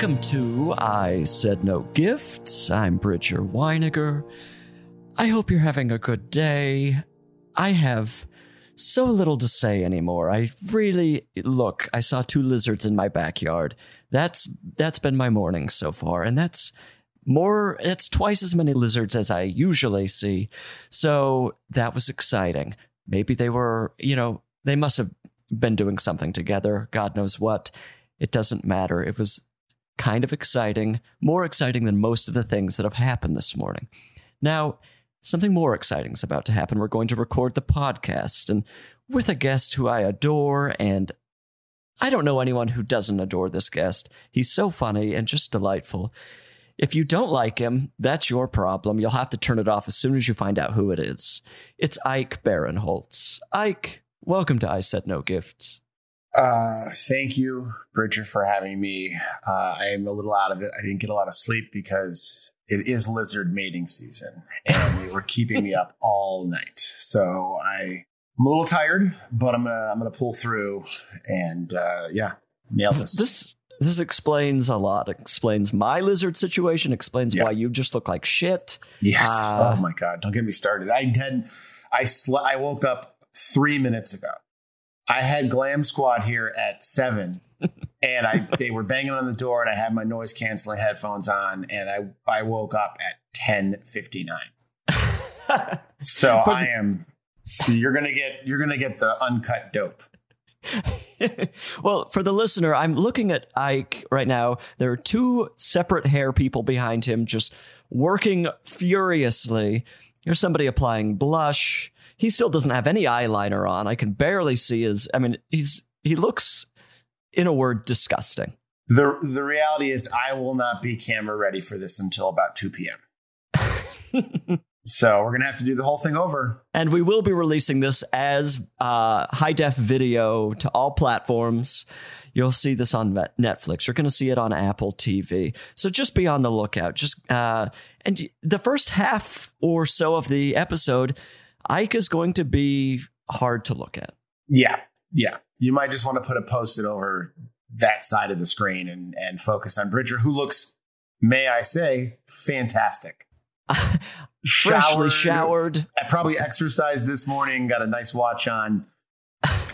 Welcome to I Said No Gifts. I'm Bridger Winegar. I hope you're having a good day. I have so little to say anymore. I really look, I saw two lizards in my backyard. That's that's been my morning so far, and that's more it's twice as many lizards as I usually see. So that was exciting. Maybe they were, you know, they must have been doing something together, God knows what. It doesn't matter. It was kind of exciting, more exciting than most of the things that have happened this morning. Now, something more exciting is about to happen. We're going to record the podcast and with a guest who I adore and I don't know anyone who doesn't adore this guest. He's so funny and just delightful. If you don't like him, that's your problem. You'll have to turn it off as soon as you find out who it is. It's Ike Barinholtz. Ike, welcome to I Said No Gifts. Uh, thank you, Bridger, for having me. Uh, I am a little out of it. I didn't get a lot of sleep because it is lizard mating season, and they were keeping me up all night. So I, I'm a little tired, but I'm gonna I'm gonna pull through, and uh, yeah, nail this. This this explains a lot. It explains my lizard situation. Explains why you just look like shit. yes. Uh, oh my god! Don't get me started. I had I sl- I woke up three minutes ago. I had Glam Squad here at seven, and I they were banging on the door, and I had my noise canceling headphones on, and I I woke up at ten fifty nine. So But- I am. So you're gonna get you're gonna get the uncut dope. well, for the listener, I'm looking at Ike right now. There are two separate hair people behind him just working furiously. There's somebody applying blush. He still doesn't have any eyeliner on. I can barely see his I mean, he's he looks in a word disgusting. The the reality is I will not be camera ready for this until about two p.m. So we're gonna have to do the whole thing over. And we will be releasing this as uh, high def video to all platforms. You'll see this on Netflix. You're going to see it on Apple TV. So just be on the lookout. Just uh, and the first half or so of the episode, Ike is going to be hard to look at. Yeah, yeah. You might just want to put a post-it over that side of the screen and and focus on Bridger, who looks, may I say, fantastic. Freshly showered. I probably exercised this morning. Got a nice watch on.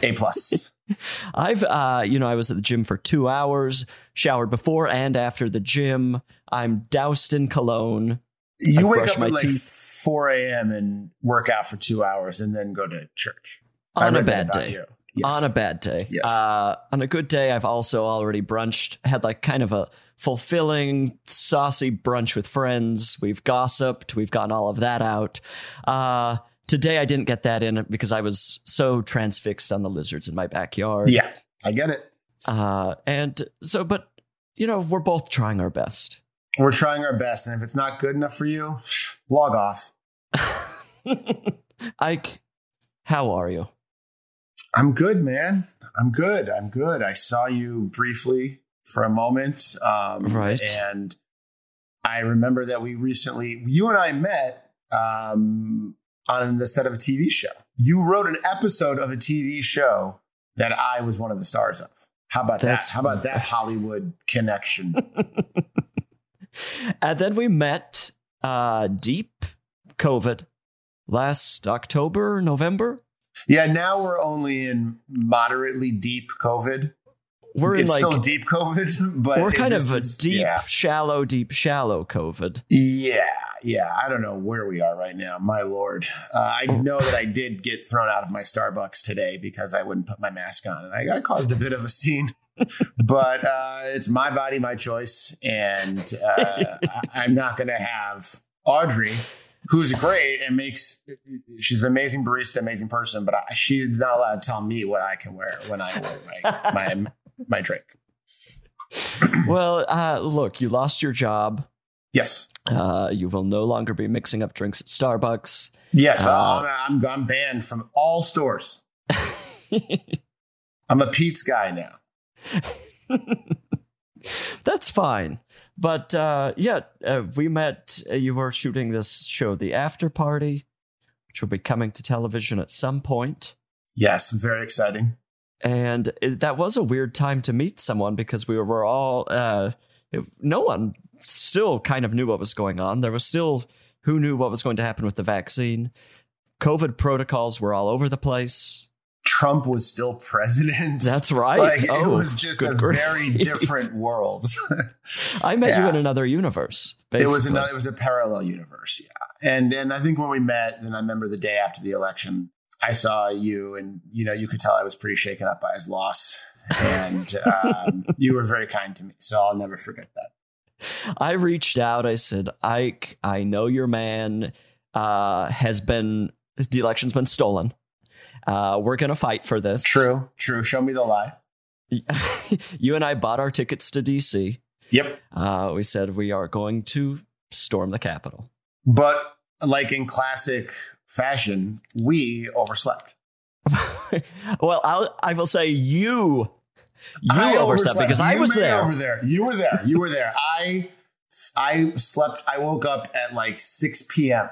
A plus. I've, uh, you know, I was at the gym for two hours, showered before and after the gym. I'm doused in cologne. You I've wake up my at like teeth. 4 a.m. and work out for two hours and then go to church. On a bad day. Yes. On a bad day. Yes. Uh, on a good day, I've also already brunched, had like kind of a fulfilling, saucy brunch with friends. We've gossiped, we've gotten all of that out. Uh, today, I didn't get that in because I was so transfixed on the lizards in my backyard. yeah, I get it. Uh, and so, but, you know, we're both trying our best. We're trying our best, and if it's not good enough for you, log off. Ike, how are you? I'm good, man. I'm good. I'm good. I saw you briefly for a moment, um, Right. And I remember that we recently, you and I met um, on the set of a TV show. You wrote an episode of a TV show that I was one of the stars of. How about That's- that? How about that Hollywood connection? and then we met uh, deep COVID last October, November. yeah, now we're only in moderately deep COVID. We're in it's like still deep COVID, but we're kind of a deep, Yeah, shallow, deep, shallow COVID. yeah, yeah. I don't know where we are right now. My lord, uh, I Oh. know that I did get thrown out of my Starbucks today because I wouldn't put my mask on, and I, I caused a bit of a scene. but uh, it's my body, my choice, and uh, I- I'm not going to have Audrey, who's great and makes. She's an amazing barista, amazing person, but I, she's not allowed to tell me what I can wear when I wear my my, my drink. well, uh, look, you lost your job. Yes. Uh, you will no longer be mixing up drinks at Starbucks. Yes, Uh, I'm, I'm, I'm banned from all stores. I'm a Pete's guy now. That's fine. But uh, yeah, uh, we met. Uh, you were shooting this show, The After Party, which will be coming to television at some point. Yes, very exciting. And it, that was a weird time to meet someone because we were all, uh, if- no one still kind of knew what was going on. There was still who knew what was going to happen with the vaccine. COVID protocols were all over the place. Trump was still president. That's right. Like, it oh, was just a grief. very different world. I met you in another universe. it was another. It was a parallel universe. Yeah, and and I think when we met, then I remember the day after the election, I saw you, and you know, you could tell I was pretty shaken up by his loss, and um, you were very kind to me. So I'll never forget that. I reached out. I said, Ike, I know your man uh, has been, the election's been stolen. Uh, we're going to fight for this. True, true. Show me the lie. you and I bought our tickets to DC. Yep. Uh, we said we are going to storm the Capitol. But like in classic fashion, we overslept. well, I'll, I will say you, you I overslept because I was there. Over there. You were there. You were there. I I slept. I woke up at like 6 p.m.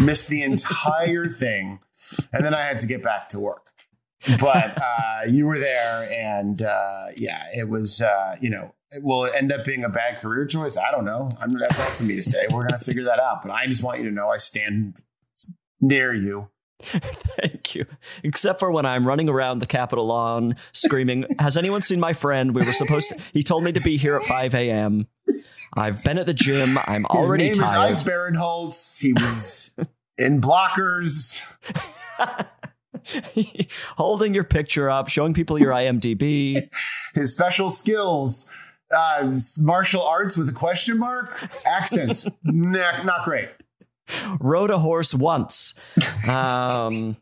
Missed the entire thing, and then I had to get back to work. But uh, you were there, and uh, yeah, it was. Uh, you know, will it end up being a bad career choice? I don't know. I mean, that's not for me to say. We're gonna figure that out. But I just want you to know I stand near you. Thank you. Except for when I'm running around the Capitol lawn screaming, Has anyone seen my friend? We were supposed to, he told me to be here at 5 a.m. I've been at the gym. I'm already. His already name tired. is Ike Barinholtz. He was in blockers. Holding your picture up, showing people your IMDb. his special skills uh, martial arts with a question mark accents nah, not great Rode a horse once. Um,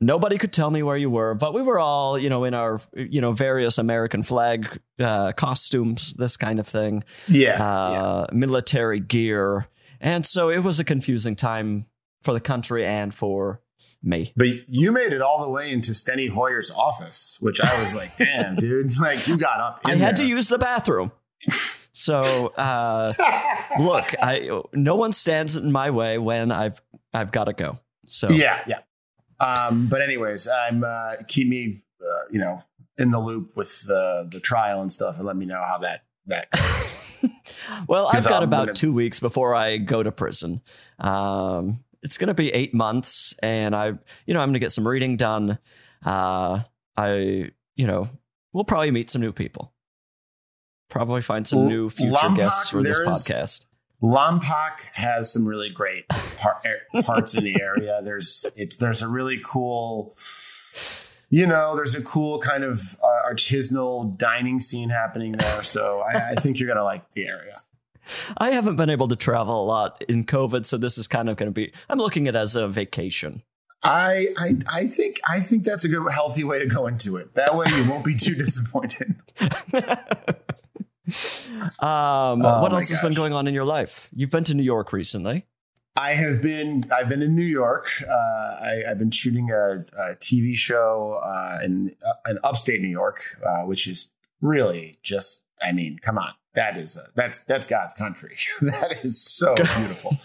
nobody could tell me where you were, but we were all, you know, in our, you know, various American flag uh, costumes, this kind of thing. yeah, yeah. uh, military gear. And so it was a confusing time for the country and for me. but you made it all the way into Steny Hoyer's office which I was like damn dude like you got up in I had to use the bathroom. So uh, look, I no one stands in my way when I've I've got to go. So yeah yeah um but anyways I'm uh keep me uh, you know in the loop with the the trial and stuff and let me know how that that goes well, I've got I'm about gonna- two weeks before I go to prison. Um, it's going to be eight months, and I, you know, I'm going to get some reading done. Uh, I, you know, we'll probably meet some new people. Probably find some new future Lompoc, guests for this podcast. Lompoc has some really great par- er- parts in the area. There's it's there's a really cool, you know, there's a cool kind of uh, artisanal dining scene happening there. So I, I think you're gonna like the area. I haven't been able to travel a lot in COVID, so this is kind of going to be. I'm looking at it as a vacation. I, I I think I think that's a good healthy way to go into it. That way you won't be too disappointed. Um, Oh what else has been going on in your life? You've been to New York recently. I have been I've been in New York. Uh, I, I've been shooting a, a TV show uh, in uh, in upstate New York, uh, which is really just I mean, come on, that is a, that's that's God's country. that is so beautiful.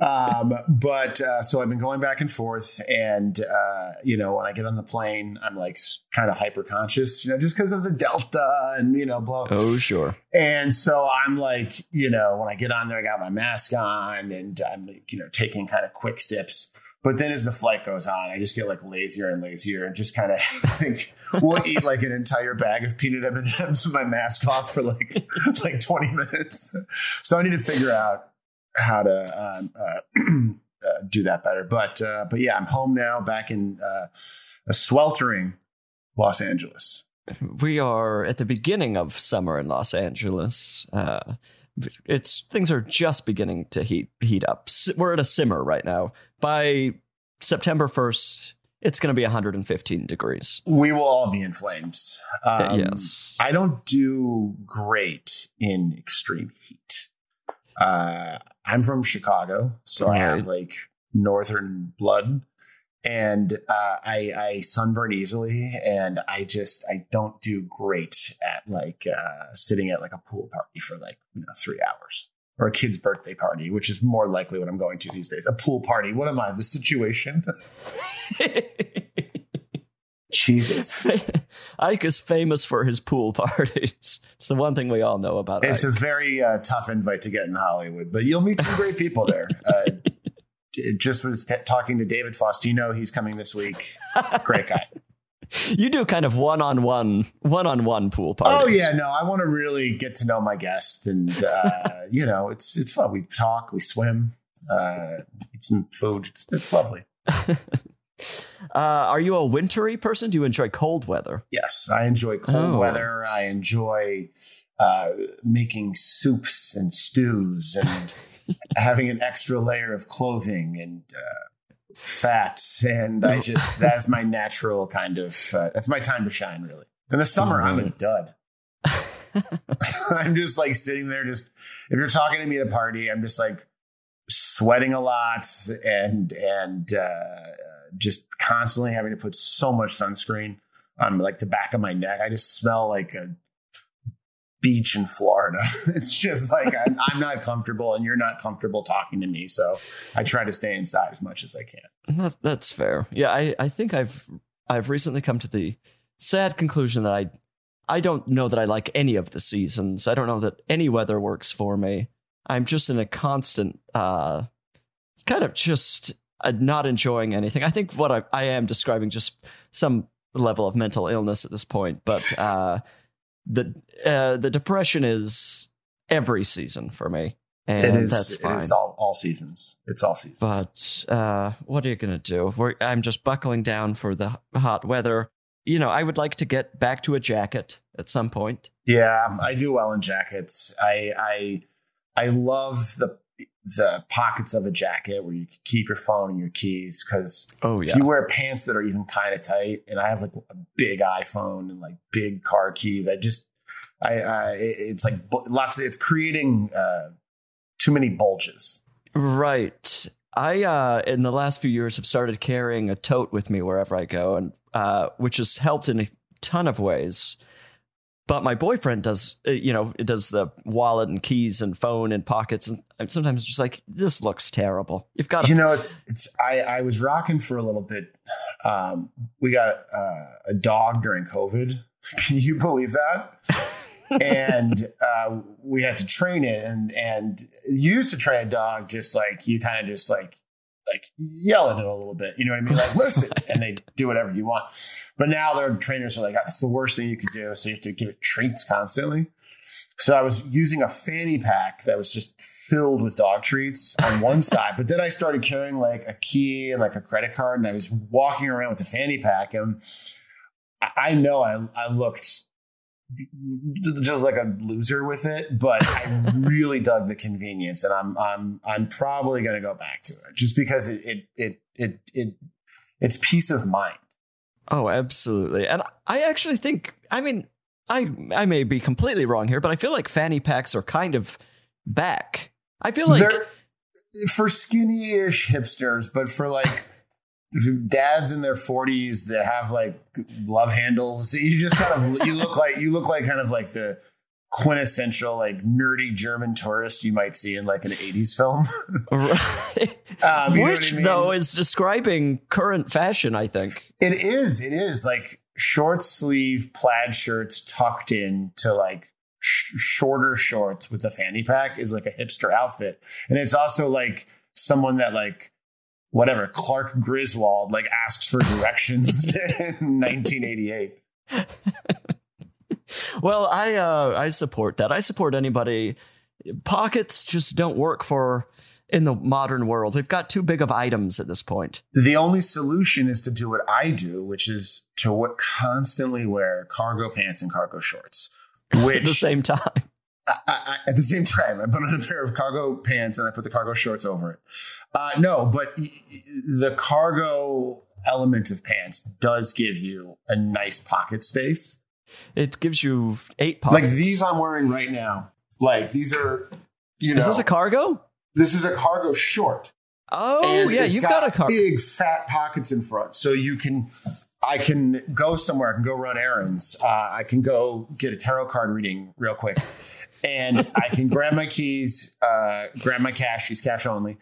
Um, but uh, so I've been going back and forth, and uh, you know, when I get on the plane, I'm like kind of hyper conscious, you know, just because of the Delta and you know, blow. Oh, sure. And so I'm like, you know, when I get on there, I got my mask on, and I'm like, you know, taking kind of quick sips. But then as the flight goes on, I just get like lazier and lazier, and just kind of like we'll eat like an entire bag of peanut M and M's with my mask off for like like 20 minutes. So I need to figure out how to um, uh, uh, do that better. But uh, but yeah, I'm home now, back in uh, a sweltering Los Angeles. We are at the beginning of summer in Los Angeles. Uh, it's things are just beginning to heat heat up. We're at a simmer right now. By September first, it's going to be 115 degrees. We will all be in flames. Um, yes, I don't do great in extreme heat. Uh, I'm from Chicago, so right. I have like northern blood, and uh, I, I sunburn easily, and I just I don't do great at like uh, sitting at like a pool party for like you know three hours or a kid's birthday party, which is more likely what I'm going to these days. A pool party. What am I? The situation. Jesus. Ike is famous for his pool parties. It's the one thing we all know about It's Ike. a very uh, tough invite to get in Hollywood, but you'll meet some great people there. Uh, just was t- talking to David Faustino. He's coming this week. Great guy. You do kind of one-on-one, one-on-one pool parties. Oh yeah, no, I want to really get to know my guest, and uh, you know, it's it's fun. We talk, we swim, uh, eat some food. It's it's lovely. Uh, are you a wintry person? Do you enjoy cold weather? Yes, I enjoy cold oh. weather. I enjoy uh, making soups and stews and having an extra layer of clothing and uh, fat. And I just, that's my natural kind of, uh, that's my time to shine, really. In the summer, mm-hmm. I'm a mm-hmm. dud. I'm just like sitting there, just, if you're talking to me at a party, I'm just like sweating a lot and, and, uh, just constantly having to put so much sunscreen on like the back of my neck. I just smell like a beach in Florida. it's just like I'm, I'm, not comfortable, and you're not comfortable talking to me. So I try to stay inside as much as I can. That, that's fair. Yeah, I, I think I've I've recently come to the sad conclusion that I I don't know that I like any of the seasons. I don't know that any weather works for me. I'm just in a constant uh kind of just uh, not enjoying anything. I think what I, I am describing just some level of mental illness at this point, but uh, the uh, the depression is every season for me. And it is, that's fine. It is all, all seasons. It's all seasons. But uh, what are you going to do? We're, I'm just buckling down for the hot weather. You know, I would like to get back to a jacket at some point. Yeah, I do well in jackets. I I I love the the pockets of a jacket where you keep your phone and your keys. Because oh yeah, if you wear pants that are even kind of tight, and I have like a big iPhone and like big car keys, I just I, I it's like lots. Of, it's creating uh, too many bulges. Right. I uh, in the last few years have started carrying a tote with me wherever I go, and uh, which has helped in a ton of ways. But my boyfriend does, uh, you know, it does the wallet and keys and phone and pockets, and sometimes just like this looks terrible. You've got, to- you know, it's it's. I I was rocking for a little bit. Um, we got uh, a dog during COVID. Can you believe that? and uh, we had to train it, and and you used to train a dog just like you kind of just like like yell at it a little bit. You know what I mean? Like listen, and they do whatever you want. But now their trainers are like, ah, that's the worst thing you could do. So you have to give it treats constantly. So I was using a fanny pack that was just filled with dog treats on one side, but then I started carrying like a key and like a credit card, and I was walking around with a fanny pack, and I know I, I looked just like a loser with it, but I really dug the convenience, and I'm I'm I'm probably going to go back to it just because it it it it, it it's peace of mind. Oh, absolutely, and I actually think I mean I I may be completely wrong here, but I feel like fanny packs are kind of back. I feel like They're, for skinny-ish hipsters, but for like dads in their 40s that have like love handles you just kind of you look like you look like kind of like the quintessential like nerdy German tourist you might see in like an 80s film. Right. Um, you know what Which I mean? though is describing current fashion, I think. It is. It is like short sleeve plaid shirts tucked in to like sh- shorter shorts with a fanny pack is like a hipster outfit, and it's also like someone that like whatever Clark Griswold like asks for directions in 1988. Well, I uh, I support that. I support anybody. Pockets just don't work for in the modern world. We've got too big of items at this point. The only solution is to do what I do, which is to what constantly wear cargo pants and cargo shorts. Which At the same time. I, I, at the same time, I put on a pair of cargo pants and I put the cargo shorts over it. Uh, no, but the cargo element of pants does give you a nice pocket space. It gives you eight pockets. Like these I'm wearing right now. Like these are, you know, Is this a cargo? this is a cargo short. Oh And yeah, you've got, a cargo. Big fat pockets in front, so you can. I can go somewhere. I can go run errands. Uh, I can go get a tarot card reading real quick, and I can grab my keys, uh, grab my cash. She's cash only,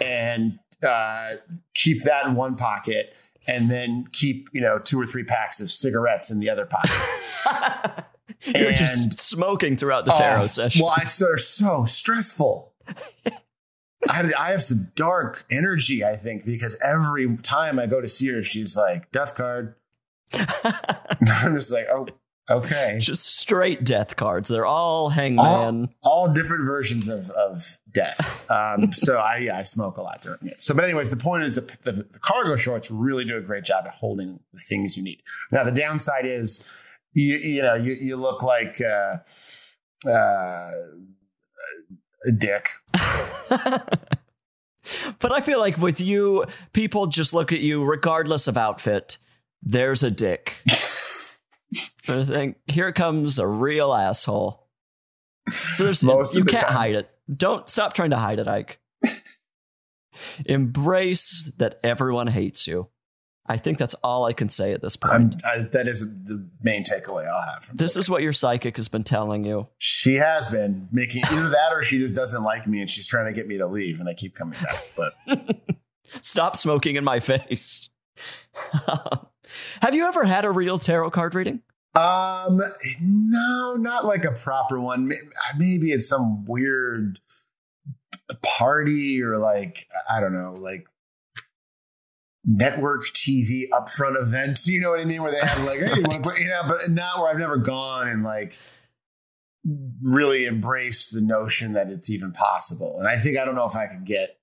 and uh, keep that in one pocket, and then keep you know two or three packs of cigarettes in the other pocket. You're and- just smoking throughout the tarot Oh, session. Well, it's they're so stressful. I, I have some dark energy, I think, because every time I go to see her, she's like, death card. I'm just like, oh, okay. just straight death cards. They're all hangman. All different versions of, of death. Um, so I, yeah, I smoke a lot during it. So, but anyways, the point is the, the, the cargo shorts really do a great job at holding the things you need. Now, the downside is, you, you know, you, you look like, uh, uh, a dick. but I feel like with you, people just look at you regardless of outfit. There's a dick. I think here comes a real asshole. So there's Most of you the can't time. hide it. Don't stop trying to hide it, Ike. Embrace that everyone hates you. I think that's all I can say at this point. I, that is the main takeaway I'll have from this today. is what your psychic has been telling you. She has been making either that or she just doesn't like me and she's trying to get me to leave and I keep coming back. But Stop smoking in my face. Have you ever had a real tarot card reading? Um, no, not like a proper one. Maybe it's some weird party or like I don't know, like network TV upfront events. You know what I mean? Where they have like, hey, you want to put, you know, but not where I've never gone and like really embrace the notion that it's even possible. And I think I don't know if I could get.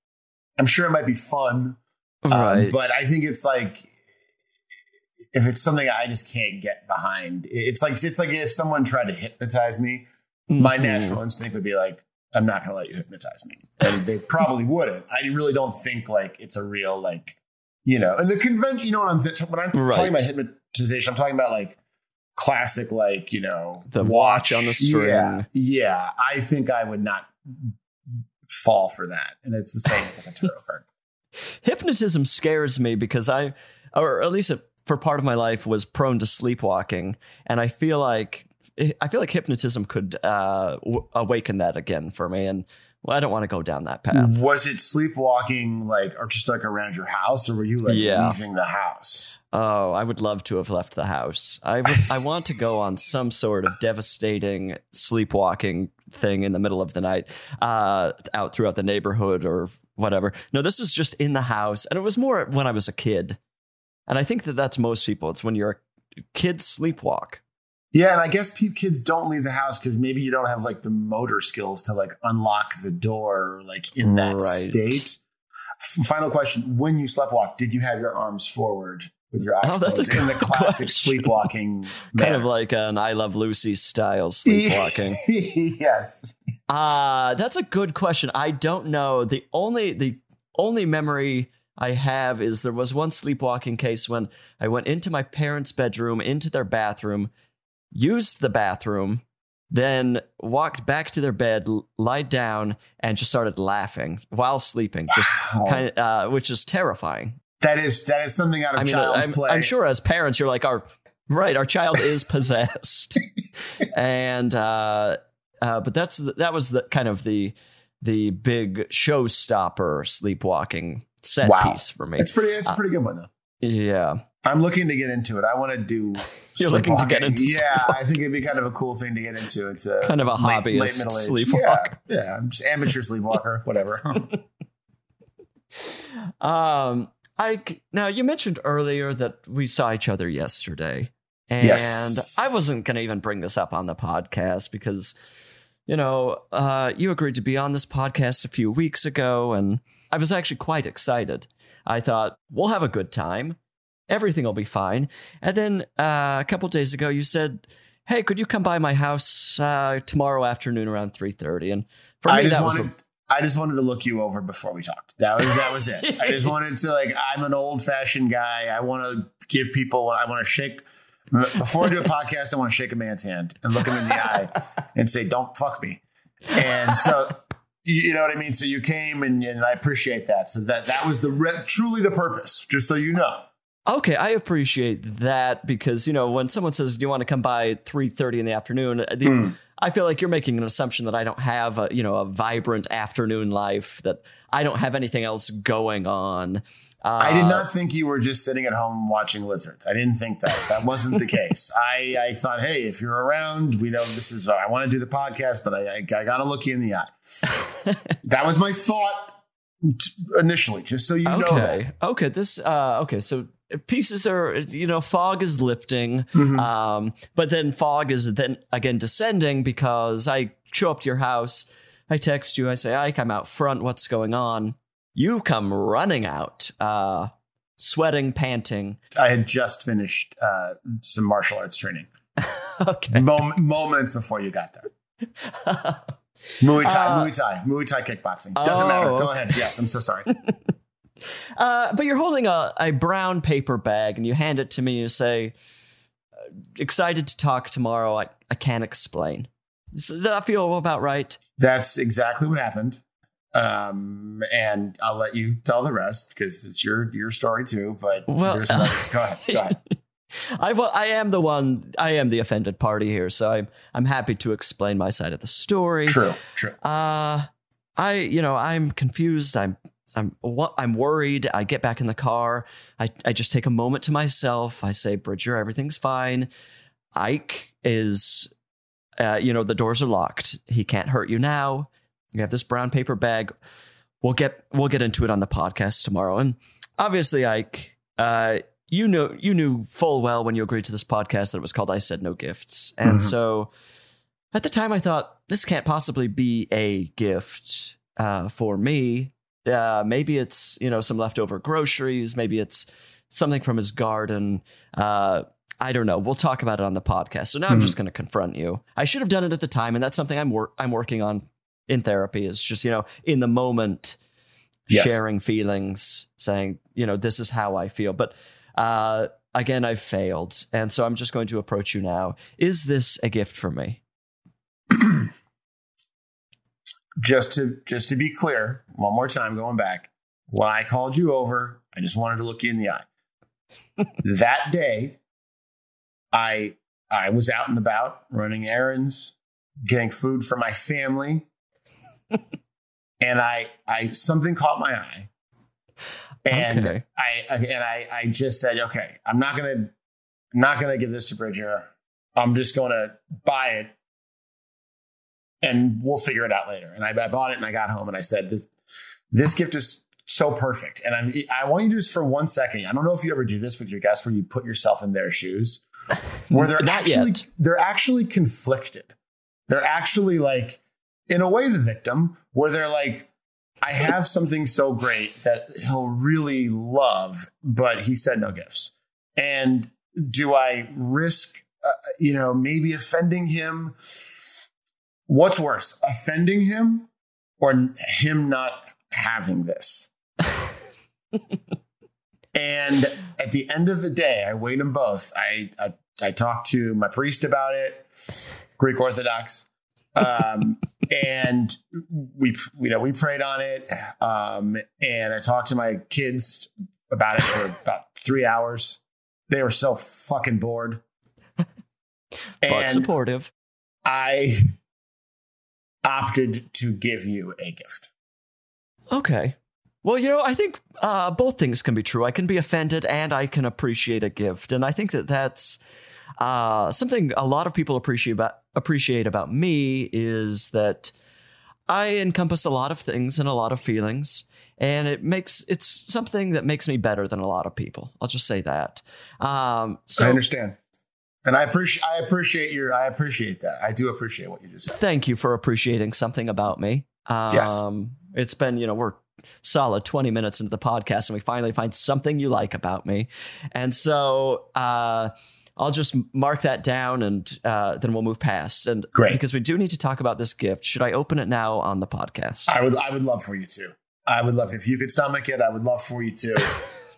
I'm sure it might be fun, um, but I think it's like if it's something I just can't get behind. It's like it's like if someone tried to hypnotize me, my Mhm. natural instinct would be like, I'm not going to let you hypnotize me, and they probably wouldn't. I really don't think like it's a real like you know, and the convention. You know what I'm th- when I'm Right. talking about hypnotization, I'm talking about like classic like you know The watch on the string. Yeah, yeah. I think I would not fall for that, and it's the same with a tarot card. hypnotism scares me because I, or at least for part of my life, was prone to sleepwalking, and I feel like I feel like hypnotism could uh, w- awaken that again for me, and well, I don't want to go down that path. Was it sleepwalking like, or just like around your house, or were you like Yeah. leaving the house? Oh, I would love to have left the house. I I want to go on some sort of devastating sleepwalking thing in the middle of the night, uh, out throughout the neighborhood or whatever. No, this was just in the house, and it was more when I was a kid. And I think that that's most people. It's when you're a kid sleepwalk. Yeah, and I guess kids don't leave the house because maybe you don't have like the motor skills to like unlock the door, like in that Right. state. Final question: When you sleptwalk, did you have your arms forward with your eyes Oh, that's a closed in the classic question. sleepwalking? Kind of like an I Love Lucy style sleepwalking. yes. Uh, that's a good question. I don't know. The only the only memory I have is there was one sleepwalking case when I went into my parents' bedroom, into their bathroom, used the bathroom, then walked back to their bed, lied down, and just started laughing while sleeping. Just Wow. kind of, uh, which is terrifying. That is that is something out of I mean, child's I'm, play. I'm sure as parents, you're like, our Right, our child is possessed, and uh, uh, but that's that was the kind of the the big showstopper sleepwalking set Wow. piece for me. It's pretty. It's a pretty good one though. yeah, I'm looking to get into it. I want to do. You're looking to get into Yeah, I think it'd be kind of a cool thing to get into. It's a Kind of a hobbyist late middle age. Yeah, yeah, I'm just amateur sleepwalker, whatever. Um, I now you mentioned earlier that we saw each other yesterday, and Yes. I wasn't going to even bring this up on the podcast because, you know, uh, you agreed to be on this podcast a few weeks ago, and I was actually quite excited. I thought we'll have a good time, everything will be fine, and then uh, a couple days ago you said. Hey, could you come by my house uh, tomorrow afternoon around three thirty? And for me, I just that was wanted. a, I just wanted to look you over before we talked. That was that was it. I just wanted to like. I'm an old fashioned guy. I want to give people. I want to shake. Before I do a podcast, I want to shake a man's hand and look him in the eye and say, "Don't fuck me." And so, you know what I mean. So you came and, and I appreciate that. So that that was the re- truly the purpose. Just so you know. Okay, I appreciate that because you know when someone says, "Do you want to come by at three thirty in the afternoon?" the- Hmm. I feel like you're making an assumption that I don't have a you know a vibrant afternoon life that I don't have anything else going on. Uh, I did not think you were just sitting at home watching lizards. I didn't think that. That wasn't the case. I, I thought, hey, if you're around, we know this is. I want to do the podcast, but I, I, I got to look you in the eye. that was my thought initially, just so you know. Okay, okay. This uh, okay. So pieces are you know fog is lifting, Mhm. um, but then fog is then again descending because I show up to your house. I text you. I say, Ike, I'm out front. What's going on? You come running out, uh, sweating, panting. I had just finished uh, some martial arts training okay. Mom- moments before you got there. Muay Thai, Uh, Muay Thai, Muay Thai kickboxing. Doesn't matter. Oh. Go ahead. Yes, I'm so sorry. Uh, but you're holding a, a brown paper bag and you hand it to me and you say, uh, excited to talk tomorrow. I, I can't explain. Does that feel about right? That's exactly what happened. Um, and I'll let you tell the rest because it's your your story too. But Well, there's another. Go ahead. Go ahead. I, well, I am the one, I am the offended party here. So I'm, I'm happy to explain my side of the story. True. True. Uh, I, you know, I'm confused. I'm, I'm, what, I'm worried. I get back in the car. I, I just take a moment to myself. I say, Bridger, everything's fine. Ike is, uh, you know, the doors are locked. He can't hurt you now. You have this brown paper bag. We'll get, we'll get into it on the podcast tomorrow. And obviously, Ike, uh, you know, you knew full well when you agreed to this podcast that it was called "I Said No Gifts," and Mhm. so at the time I thought this can't possibly be a gift uh, for me. Uh, maybe it's you know some leftover groceries. Maybe it's something from his garden. Uh, I don't know. We'll talk about it on the podcast. So now I'm Mhm. just going to confront you. I should have done it at the time, and that's something I'm wor- I'm working on in therapy. Is just you know in the moment Yes. sharing feelings, saying you know this is how I feel, but. Uh, again, I've failed, and so I'm just going to approach you now. Is this a gift for me? Just to just to be clear, one more time, going back. When I called you over, I just wanted to look you in the eye. that day, I I was out and about running errands, getting food for my family, and I I something caught my eye, and Okay. I I- and I I just said, okay, I'm not gonna I'm not gonna give this to Bridger. I'm just gonna buy it, and we'll figure it out later. And I, I bought it, and I got home, and I said, this this gift is so perfect. And I'm I want you to just for one second. I don't know if you ever do this with your guests, where you put yourself in their shoes, where they're Not actually yet. they're actually conflicted. They're actually like, in a way, the victim, where they're like, I have something so great that he'll really love, but he said no gifts. And do I risk, uh, you know, maybe offending him? What's worse, offending him or him not having this? and at the end of the day, I weighed them both. I, I I talked to my priest about it, Greek Orthodox, um, and we you know we prayed on it. Um, and I talked to my kids about it for about three hours. They were so fucking bored. but and supportive. I opted to give you a gift. Okay. Well, you know, I think uh, both things can be true. I can be offended and I can appreciate a gift, and I think that that's uh, something a lot of people appreciate about appreciate about me is that I encompass a lot of things and a lot of feelings, and it makes it's something that makes me better than a lot of people. I'll just say that. Um, so I understand. And I appreciate I appreciate your I appreciate that. I do appreciate what you just said. thank you for appreciating something about me. Um, Yes. It's been, you know, we're solid 20 minutes into the podcast and we finally find something you like about me. And so uh, I'll just mark that down and uh, then we'll move past. And Great. because we do need to talk about this gift, should I open it now on the podcast? I would I would love for you to. I would love if you could stomach it, I would love for you to.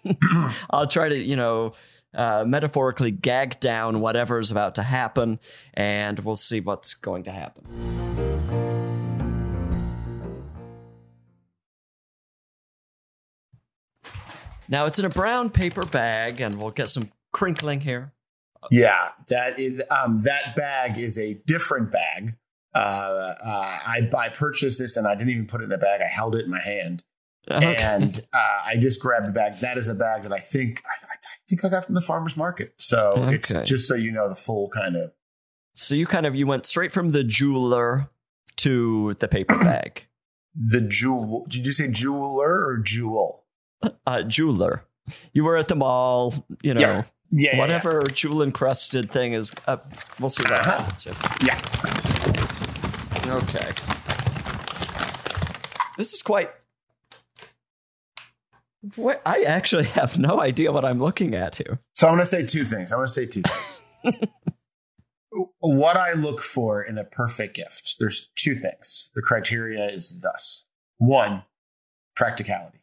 I'll try to, you know, uh, metaphorically gag down whatever's about to happen and we'll see what's going to happen. Now it's in a brown paper bag and we'll get some crinkling here. Yeah, that is um, that bag is a different bag. Uh, uh, I I purchased this and I didn't even put it in a bag. I held it in my hand Okay. and uh, I just grabbed a bag. That is a bag that I think I, I think I got from the farmers market. So it's just so you know the full kind of so you kind of you went straight from the jeweler to the paper bag. the jewel. Did you say jeweler or jewel? Uh, jeweler. You were at the mall, you know. Yeah. Yeah, yeah, whatever jewel encrusted thing is up. We'll see what Uh-huh. happens. Yeah. Okay. This is quite. What I actually have no idea what I'm looking at here. So I'm going to say two things. I'm going to say two things. what I look for in a perfect gift, there's two things. The criteria is thus one, practicality.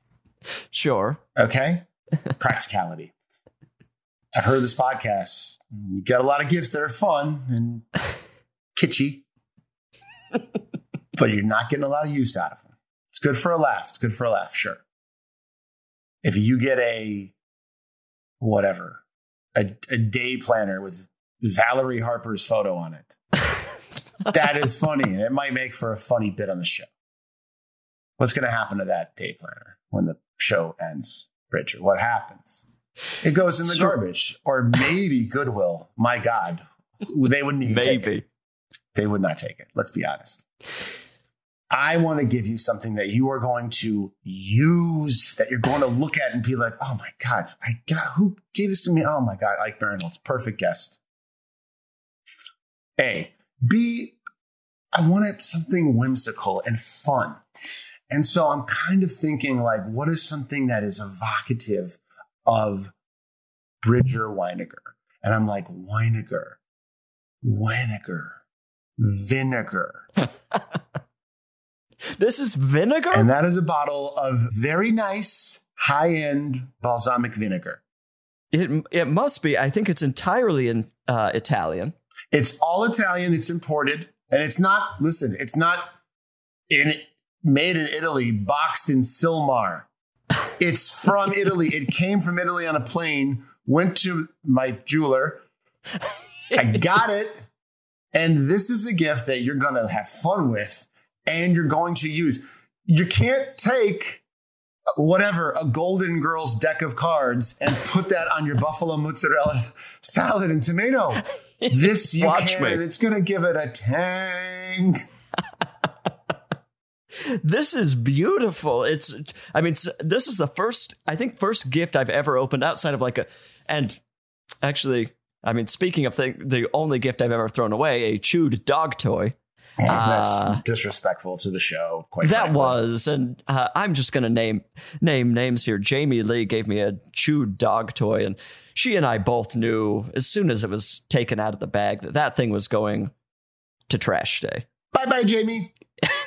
Sure. Okay? practicality. I've heard this podcast. You got a lot of gifts that are fun and kitschy, but you're not getting a lot of use out of them. It's good for a laugh. It's good for a laugh, sure. If you get a whatever, a, a day planner with Valerie Harper's photo on it, that is funny and it might make for a funny bit on the show. What's going to happen to that day planner when the show ends, Bridger? What happens? It goes in the Sure. garbage or maybe Goodwill. My God, they wouldn't even take it. Maybe. They would not take it. Let's be honest. I want to give you something that you are going to use, that you're going to look at and be like, oh my God, I got who gave this to me? Oh my God, Ike Barinholtz, perfect guest. A. B. I wanted something whimsical and fun. And so I'm kind of thinking, like, what is something that is evocative of Bridger Winegar? And I'm like, Winegar, Winegar, vinegar. This is vinegar. And that is a bottle of very nice, high end balsamic vinegar. it it must be. I think it's entirely in uh, Italian. It's all Italian, it's imported, and it's not, listen, it's not in made in Italy, boxed in Sylmar. It's from Italy. It came from Italy on a plane, went to my jeweler. I got it. And this is a gift that you're going to have fun with and you're going to use. You can't take whatever, a Golden Girls deck of cards and put that on your buffalo mozzarella salad and tomato. This you Watch can, me. and it's going to give it a tang. This is beautiful. It's, I mean, this is the first, I think, first gift I've ever opened outside of like a, and actually, I mean, speaking of thing, the only gift I've ever thrown away, a chewed dog toy. That's Uh, disrespectful to the show. Quite that frankly. was, and uh, I'm just gonna name name names here. Jamie Lee gave me a chewed dog toy, and she and I both knew as soon as it was taken out of the bag that that thing was going to trash day. Bye bye, Jamie.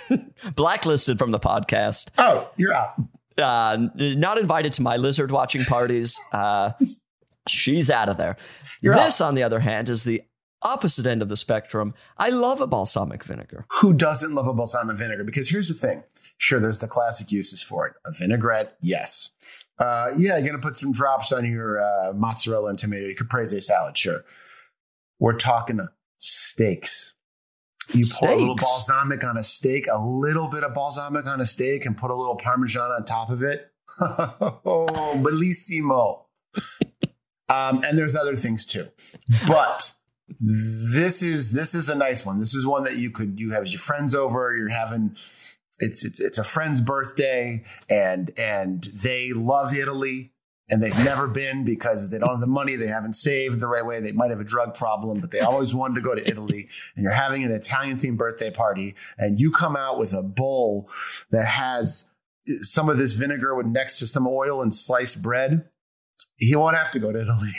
Blacklisted from the podcast. Oh, you're out. uh, not invited to my lizard watching parties. Uh, she's out of there. You're this, on the other hand, is the opposite end of the spectrum. I love a balsamic vinegar. Who doesn't love a balsamic vinegar? Because here's the thing. Sure, there's the classic uses for it. A vinaigrette, yes. Uh, yeah, you're gonna put some drops on your uh, mozzarella and tomato caprese salad, sure. We're talking steaks. You pour a little balsamic on a steak, a little bit of balsamic on a steak, and put a little parmesan on top of it. oh, bellissimo. um, and there's other things too, but this is this is a nice one. This is one that you could you have your friends over. You're having it's it's it's a friend's birthday, and and they love Italy and they've never been because they don't have the money, they haven't saved the right way, they might have a drug problem, but they always wanted to go to Italy. And you're having an Italian themed birthday party, and you come out with a bowl that has some of this vinegar with next to some oil and sliced bread. He won't have to go to Italy.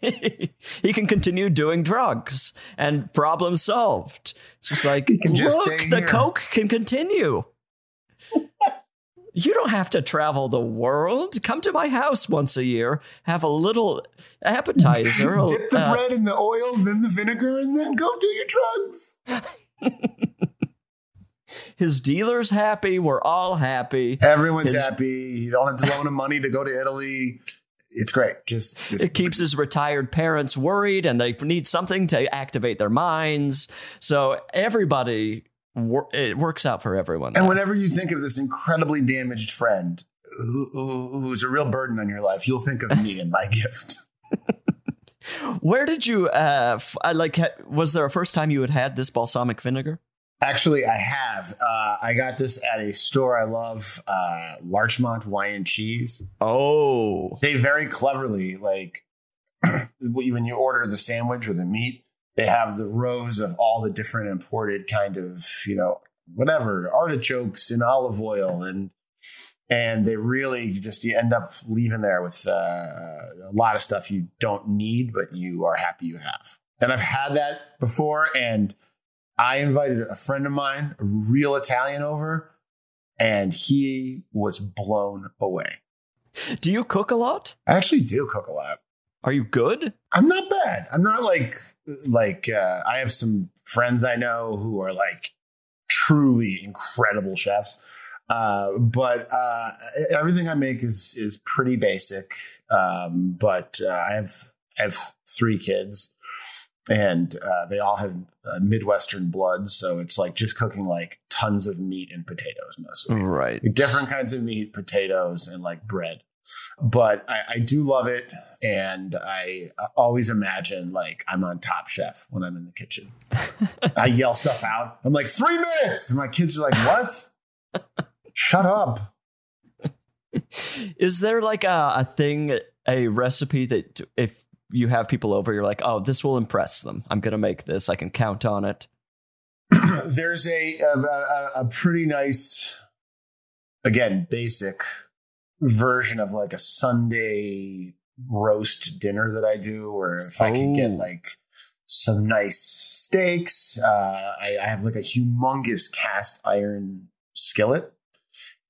he can continue doing drugs and problem solved. It's just like, He can just look, the here." Coke can continue. You don't have to travel the world. Come to my house once a year, have a little appetizer. Dip the uh, bread in the oil, then the vinegar, and then go do your drugs. his dealer's happy. We're all happy. Everyone's His- happy. You don't have to loan him money to go to Italy. It's great. Just, just It keeps his retired parents worried and they need something to activate their minds. So everybody, wor- it works out for everyone. And whenever you think of this incredibly damaged friend who, who, who's a real burden on your life, you'll think of me and my gift. Where did you, uh, f- I like, was there a first time you had had this balsamic vinegar? Actually, I have. Uh, I got this at a store I love, uh, Larchmont Wine and Cheese. Oh, They very cleverly, like, when you order the sandwich or the meat, they have the rows of all the different imported kind of, you know, whatever artichokes and olive oil and and they really just you end up leaving there with uh, a lot of stuff you don't need but you are happy you have and i've had that before and i invited a friend of mine a real italian over and he was blown away do you cook a lot? i actually do cook a lot Are you good? i'm not bad i'm not like like uh, i have some friends i know who are like truly incredible chefs uh, but uh, everything I make is is pretty basic. Um, but uh, I have I have three kids, and uh, they all have uh, Midwestern blood, so it's like just cooking like tons of meat and potatoes mostly. Right. Different kinds of meat, potatoes, and like bread. But I, I do love it, and I always imagine like I'm on Top Chef when I'm in the kitchen. I yell stuff out. I'm like three minutes, and my kids are like, "What? Shut up!" Is there like a, a thing, a recipe that if you have people over, you're like, oh, this will impress them. I'm going to make this. I can count on it. There's a a, a a pretty nice, again, basic version of like a Sunday roast dinner that I do, where if I could get Oh. like some nice steaks, uh, I, I have like a humongous cast iron skillet,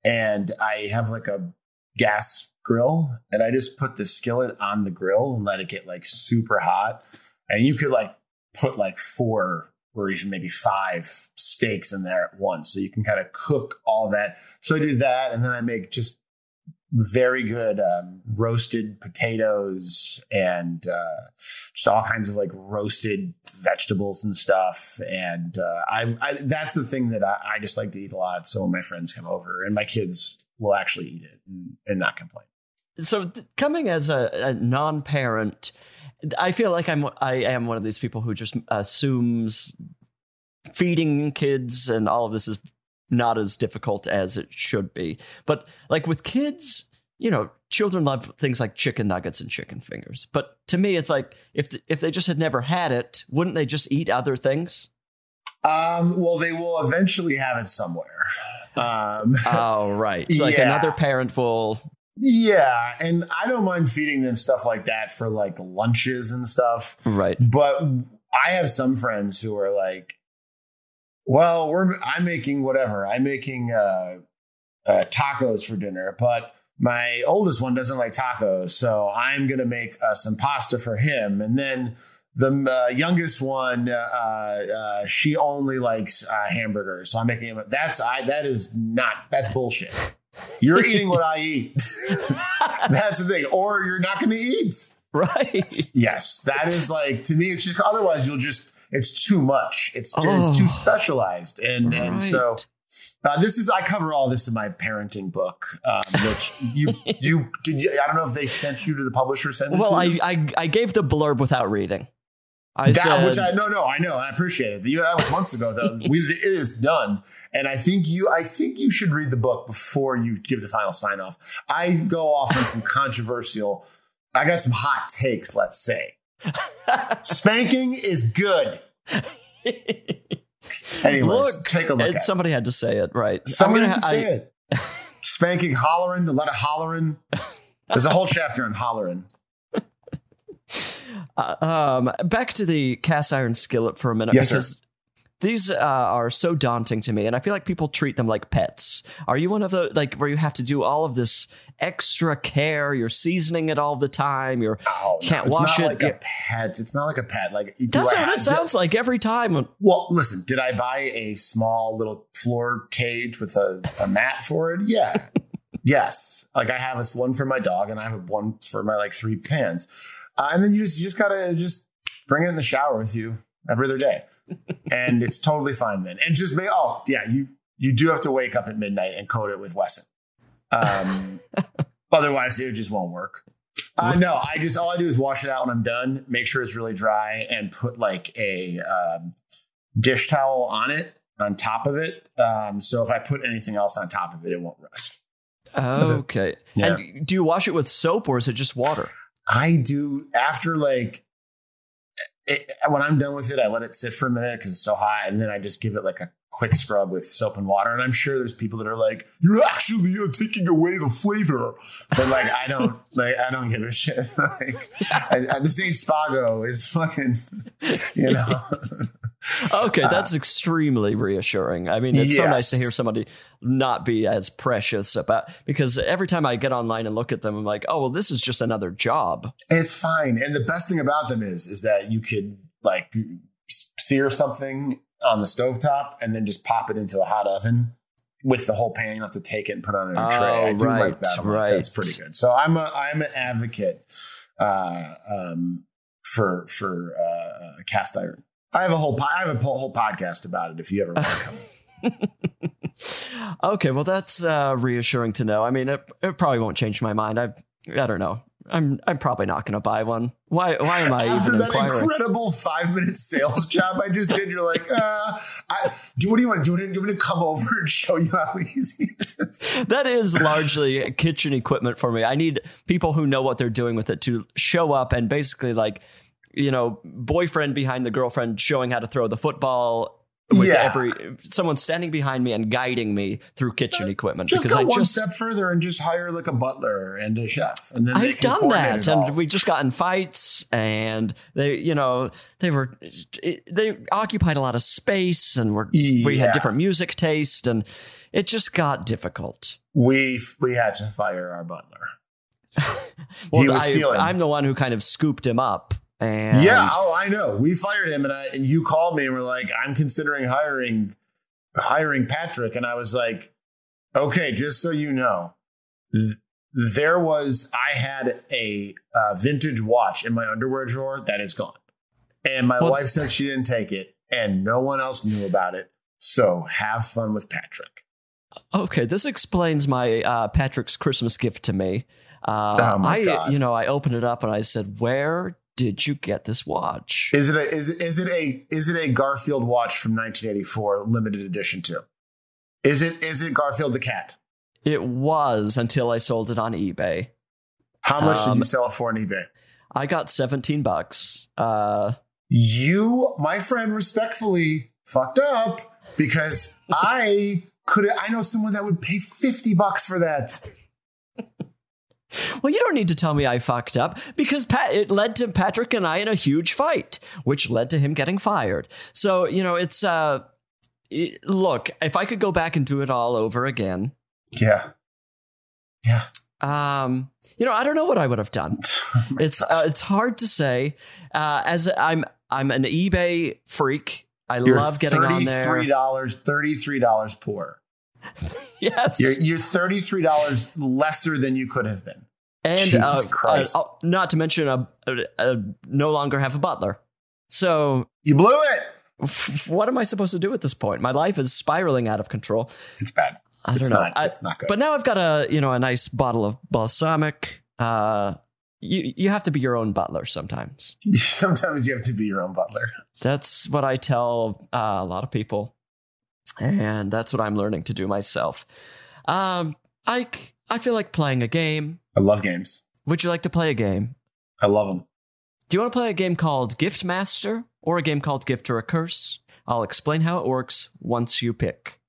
and I have like a gas grill, and I just put the skillet on the grill and let it get like super hot, and you could like put like four or even maybe five steaks in there at once. So you can kind of cook all that. So I do that. And then I make just very good um, roasted potatoes and uh, just all kinds of like roasted vegetables and stuff. And uh, I, I that's the thing that I, I just like to eat a lot. So when my friends come over and my kids will actually eat it and, and not complain. So th- coming as a, a non-parent, I feel like I'm I am one of these people who just assumes feeding kids and all of this is not as difficult as it should be. But like with kids, you know, children love things like chicken nuggets and chicken fingers. But to me, it's like if if they just had never had it, wouldn't they just eat other things? Um, well, they will eventually have it somewhere. Um, Oh, right. So like Yeah. another parent will. yeah, and I don't mind feeding them stuff like that for like lunches and stuff. Right. But I have some friends who are like, "Well, we're I'm making whatever. I'm making uh, uh, tacos for dinner, but my oldest one doesn't like tacos, so I'm gonna make uh, some pasta for him, and then." The uh, youngest one, uh, uh, she only likes uh, hamburgers, so I'm making him. That's I. That is not. That's bullshit. You're eating what I eat. That's the thing. Or you're not going to eat. Right. Yes, that is like to me. It's just otherwise you'll just it's too much. It's it's Oh. too specialized, and and so uh, this is I cover all this in my parenting book, um, which you you did. You, I don't know if they sent you to the publisher. Sent it Well, I? I I gave the blurb without reading. I that said, which I no no I know I appreciate it. You- That was months ago though. we, it is done, and I think you I think you should read the book before you give the final sign off. I go off on some controversial. I got some hot takes. Let's say spanking is good. Anyways, Look, take a look. at somebody had to say it, right? it. I'm had to say I- it. Spanking, hollering, a lot of hollering. There's a whole chapter on hollering. Uh, um, back to the cast iron skillet for a minute Yes, sir. These uh, are so daunting to me, and I feel like people treat them like pets. Are you one of the like where you have to do all of this extra care? You're seasoning it all the time. You're Oh, no, Can't it's wash not it. like a pet. It's not like a pet. Like do that's what it sounds like every time. Well, listen, did I buy a small little floor cage with a, a mat for it? Yeah. yes. Like I have this one for my dog and I have one for my like three pans. Uh, and then you just, you just gotta just bring it in the shower with you every other day. And it's totally fine then. And just make, oh yeah, you, you do have to wake up at midnight and coat it with Wesson. Um, otherwise it just won't work. Uh, no, I just all I do is wash it out when I'm done, make sure it's really dry, and put like a um, dish towel on it, on top of it. Um, so if I put anything else on top of it, it won't rust. Okay. Yeah. And do you wash it with soap or is it just water? I do after like it, when I'm done with it, I let it sit for a minute because it's so hot, and then I just give it like a quick scrub with soap and water. And I'm sure there's people that are like, "You're actually uh, taking away the flavor," but like I don't like I don't give a shit. like I, I, this ain't Spago. It's fucking you know. Okay, that's extremely reassuring. I mean, it's so nice to hear somebody not be as precious about because every time I get online and look at them, I'm like, oh well, this is just another job. It's fine. And the best thing about them is is that you could like sear something on the stovetop and then just pop it into a hot oven with the whole pan. You don't have to take it and put it on a Oh, tray. I do right, like that. I'm like, right. That's pretty good. So I'm a I'm an advocate uh, um, for for uh, cast iron. I have a whole po- I have a whole podcast about it. If you ever want to come, Okay, well that's uh, reassuring to know. I mean, it, it probably won't change my mind. I I don't know. I'm I'm probably not going to buy one. Why why am I after even that inquiring? incredible five minute sales job I just did, you're like, uh, I, do what do you want to do? Do you want to come over and show you how easy it is? that is largely kitchen equipment for me. I need people who know what they're doing with it to show up and basically like, you know, boyfriend behind the girlfriend showing how to throw the football with Yeah. every someone standing behind me and guiding me through kitchen equipment Just because go I one just step further and just hire like a butler and a chef, and then I've done that, and we just got in fights, and they, you know, they were they occupied a lot of space, and we Yeah. had different music taste, and it just got difficult. we we had to fire our butler. Well, he was I, stealing. I'm the one who kind of scooped him up, and yeah, oh, I know. We fired him, and I and you called me and were like, "I'm considering hiring hiring Patrick," and I was like, "Okay, just so you know." th- There was, I had a uh, vintage watch in my underwear drawer that is gone. And my Well- wife said she didn't take it, and no one else knew about it. So have fun with Patrick. Okay, this explains my uh, Patrick's Christmas gift to me. Uh, Oh, I, God. you know, I opened it up and I said, "Where did you get this watch?" Is it a is it, is it a is it a Garfield watch from 1984 limited edition too? Is it is it Garfield the cat? It was until I sold it on eBay. How much did Um, you sell it for on eBay? I got 17 bucks. Uh, You, my friend, respectfully fucked up because I could I know someone that would pay 50 bucks for that. Well, you don't need to tell me I fucked up because Pat, it led to Patrick and I in a huge fight, which led to him getting fired. So, you know, it's, uh, it- look, if I could go back and do it all over again, Yeah. Yeah. um, you know, I don't know what I would have done. it's uh, it's hard to say. Uh, as I'm I'm an eBay freak. I You're love getting on there. $33, $33 poor. Yes, You're, you're $33 lesser than you could have been. And Jesus uh, Christ. uh, not to mention a, a, a no longer have a butler. So You blew it. what am I supposed to do at this point? My life is spiraling out of control. It's bad. I it's don't know. not. I- it's not good. But now I've got a you know a nice bottle of balsamic. Uh, you you have to be your own butler sometimes. Sometimes you have to be your own butler. That's what I tell uh, a lot of people, and that's what I'm learning to do myself. Um, I I feel like playing a game. I love games. Would you like to play a game? I love them. Do you want to play a game called Gift Master or a game called Gift or a Curse? I'll explain how it works once you pick.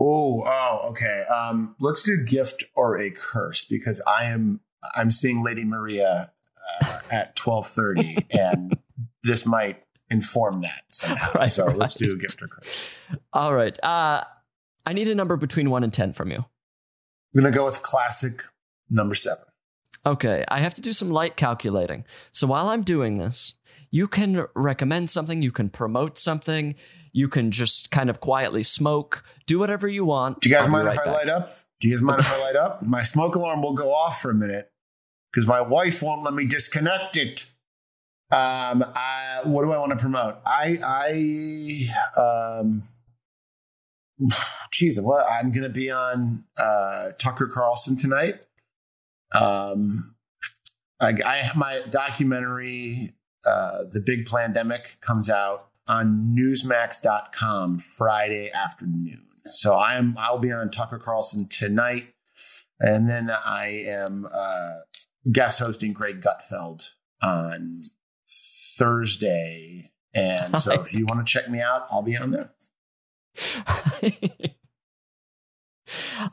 Oh, oh, okay. Um, let's do gift or a curse because I am I'm seeing Lady Maria uh, at twelve thirty, and this might inform that somehow. Right, so let's do gift or curse. All right. Uh, I need a number between one and ten from you. I'm gonna go with classic number seven. Okay, I have to do some light calculating. So while I'm doing this, you can recommend something, you can promote something, you can just kind of quietly smoke, do whatever you want. Do you guys I'll mind right if I back. light up? Do you guys mind if I light up? My smoke alarm will go off for a minute because my wife won't let me disconnect it. Um, I, what do I want to promote? I, I, um, geez, what I'm going to be on uh, Tucker Carlson tonight. Um, I, I my documentary, uh, The Big Pandemic, comes out on Newsmax.com Friday afternoon. So I am I'll be on Tucker Carlson tonight, and then I am uh, guest hosting Greg Gutfeld on Thursday. And so if you want to check me out, I'll be on there.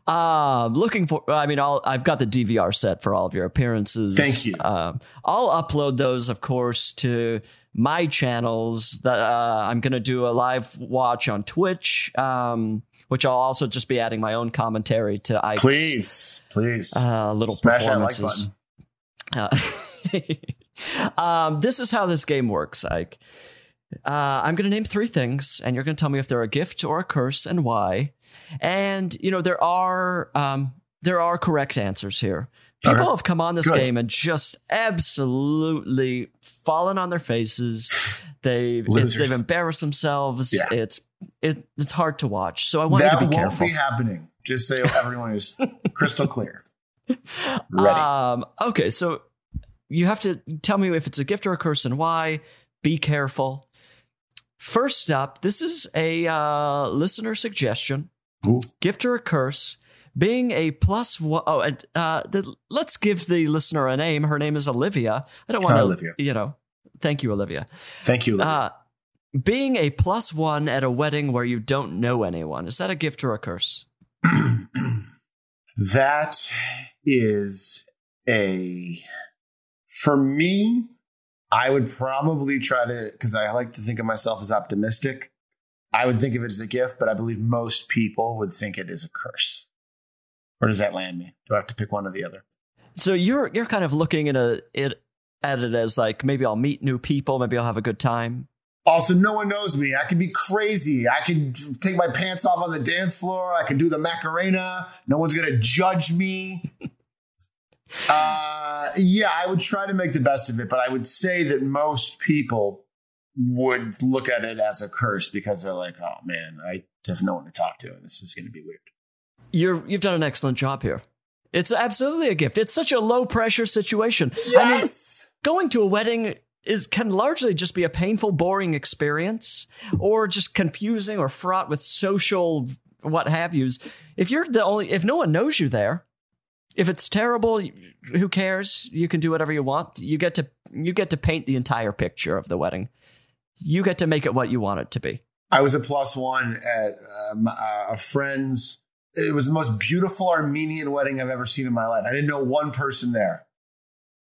um, looking for. I mean, I'll, I've got the DVR set for all of your appearances. Thank you. Um, I'll upload those, of course, to my channels. That uh, I'm going to do a live watch on Twitch, um, which I'll also just be adding my own commentary to Ike's Please, please uh, little smash like performances. button. Uh, um, this is how this game works, Ike. Uh, I'm going to name three things, and you're going to tell me if they're a gift or a curse and why. And you know there are um, there are correct answers here. People Okay. have come on this Good. game and just absolutely fallen on their faces. They it's, Losers. they've embarrassed themselves. Yeah. It's it, it's hard to watch. So I want that to be won't careful. be happening. Just so everyone is crystal clear. Ready. Um, okay, so you have to tell me if it's a gift or a curse and why. Be careful. First up, this is a uh, listener suggestion. Ooh. Gift or a curse. Being a plus one, oh, and uh, the, let's give the listener a name. Her name is Olivia. I don't want to, Olivia. you know. Thank you, Olivia. Thank you. Olivia. Uh, being a plus one at a wedding where you don't know anyone is that a gift or a curse? that is a for me i would probably try to because i like to think of myself as optimistic i would think of it as a gift but i believe most people would think it is a curse. Where does that land me? Do i have to pick one or the other? So you're you're kind of looking at a it at it as like maybe I'll meet new people, maybe I'll have a good time. also no one knows me. I could be crazy. I could take my pants off on the dance floor. I could do the macarena. No one's gonna judge me. Uh yeah i would try to make the best of it but i would say that most people would look at it as a curse because they're like oh man i have no one to talk to and this is gonna be weird You're you've done an excellent job here. It's absolutely a gift. It's such a low pressure situation. I mean, yes going to a wedding is can largely just be a painful, boring experience, or just confusing or fraught with social what have yous. If you're the only, if no one knows you there, if it's terrible, who cares? You can do whatever you want. You get to you get to paint the entire picture of the wedding. You get to make it what you want it to be. I was a plus one at um, uh, a friend's. It was the most beautiful Armenian wedding I've ever seen in my life. I didn't know one person there.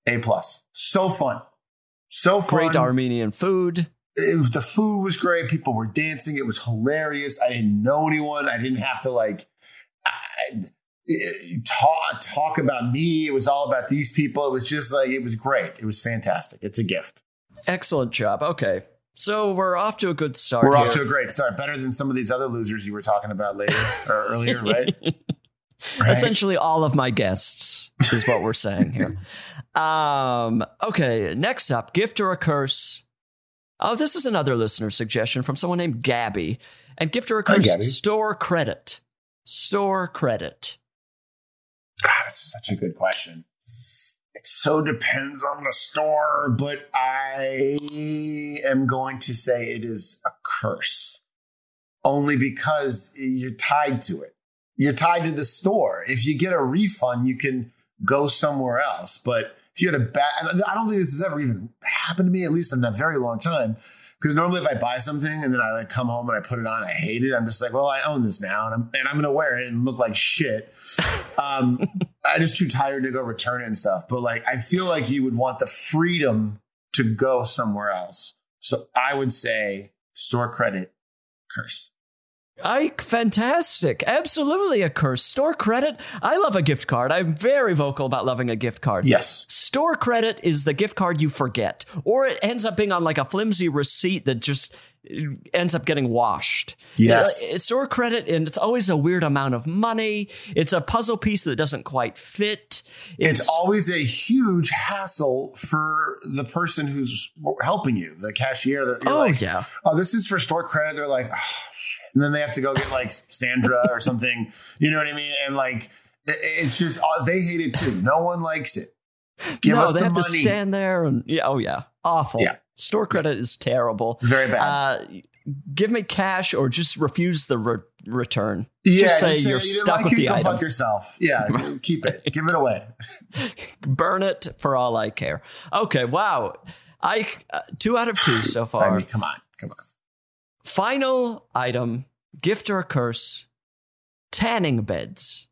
A plus. So fun. So fun. Great Armenian food. It was, the food was great. People were dancing. It was hilarious. I didn't know anyone. I didn't have to like I, talk, talk about me. It was all about these people. It was just like, it was great. It was fantastic. It's a gift. Excellent job. Okay. So we're off to a good start. We're here. off to a great start. Better than some of these other losers you were talking about later or earlier, right? Or essentially all of my guests is what we're saying here. Um, okay, next up, gift or a curse. Oh, this is another listener suggestion from someone named Gabby. And gift or a curse, Gabby. store credit. Store credit. God, that's such a good question. It so depends on the store, but I am going to say it is a curse. Only because you're tied to it. You're tied to the store. If you get a refund, you can go somewhere else. But if you had a bad, I don't think this has ever even happened to me, at least in a very long time. Because normally, if I buy something and then I like come home and I put it on, I hate it. I'm just like, well, I own this now, and I'm and I'm gonna wear it and look like shit. Um, I'm just too tired to go return it and stuff. But like, I feel like you would want the freedom to go somewhere else. So I would say store credit curse. I fantastic. Absolutely a curse. Store credit. I love a gift card. I'm very vocal about loving a gift card. Yes. Store credit is the gift card you forget, or it ends up being on like a flimsy receipt that just uh, ends up getting washed. Yes. It's store credit, and it's always a weird amount of money. It's a puzzle piece that doesn't quite fit. It's, always a huge hassle for the person who's helping you, the cashier. That you're oh like, yeah. oh, this is for store credit. They're like, oh. And then they have to go get like Sandra or something. You know what I mean? And like, it's just, uh, they hate it too. No one likes it. Give no, us they the have money. to stand there and yeah. Oh yeah. Awful. Yeah. Store credit is terrible. Very bad. Uh, give me cash or just refuse the re- return. yeah, just say just you're you stuck like with it, the item. fuck yourself. Yeah, keep it. Give it away. Burn it for all I care. Okay, wow. I uh, two out of two so I far. mean, come on, come on. Final item: gift or curse? Tanning beds.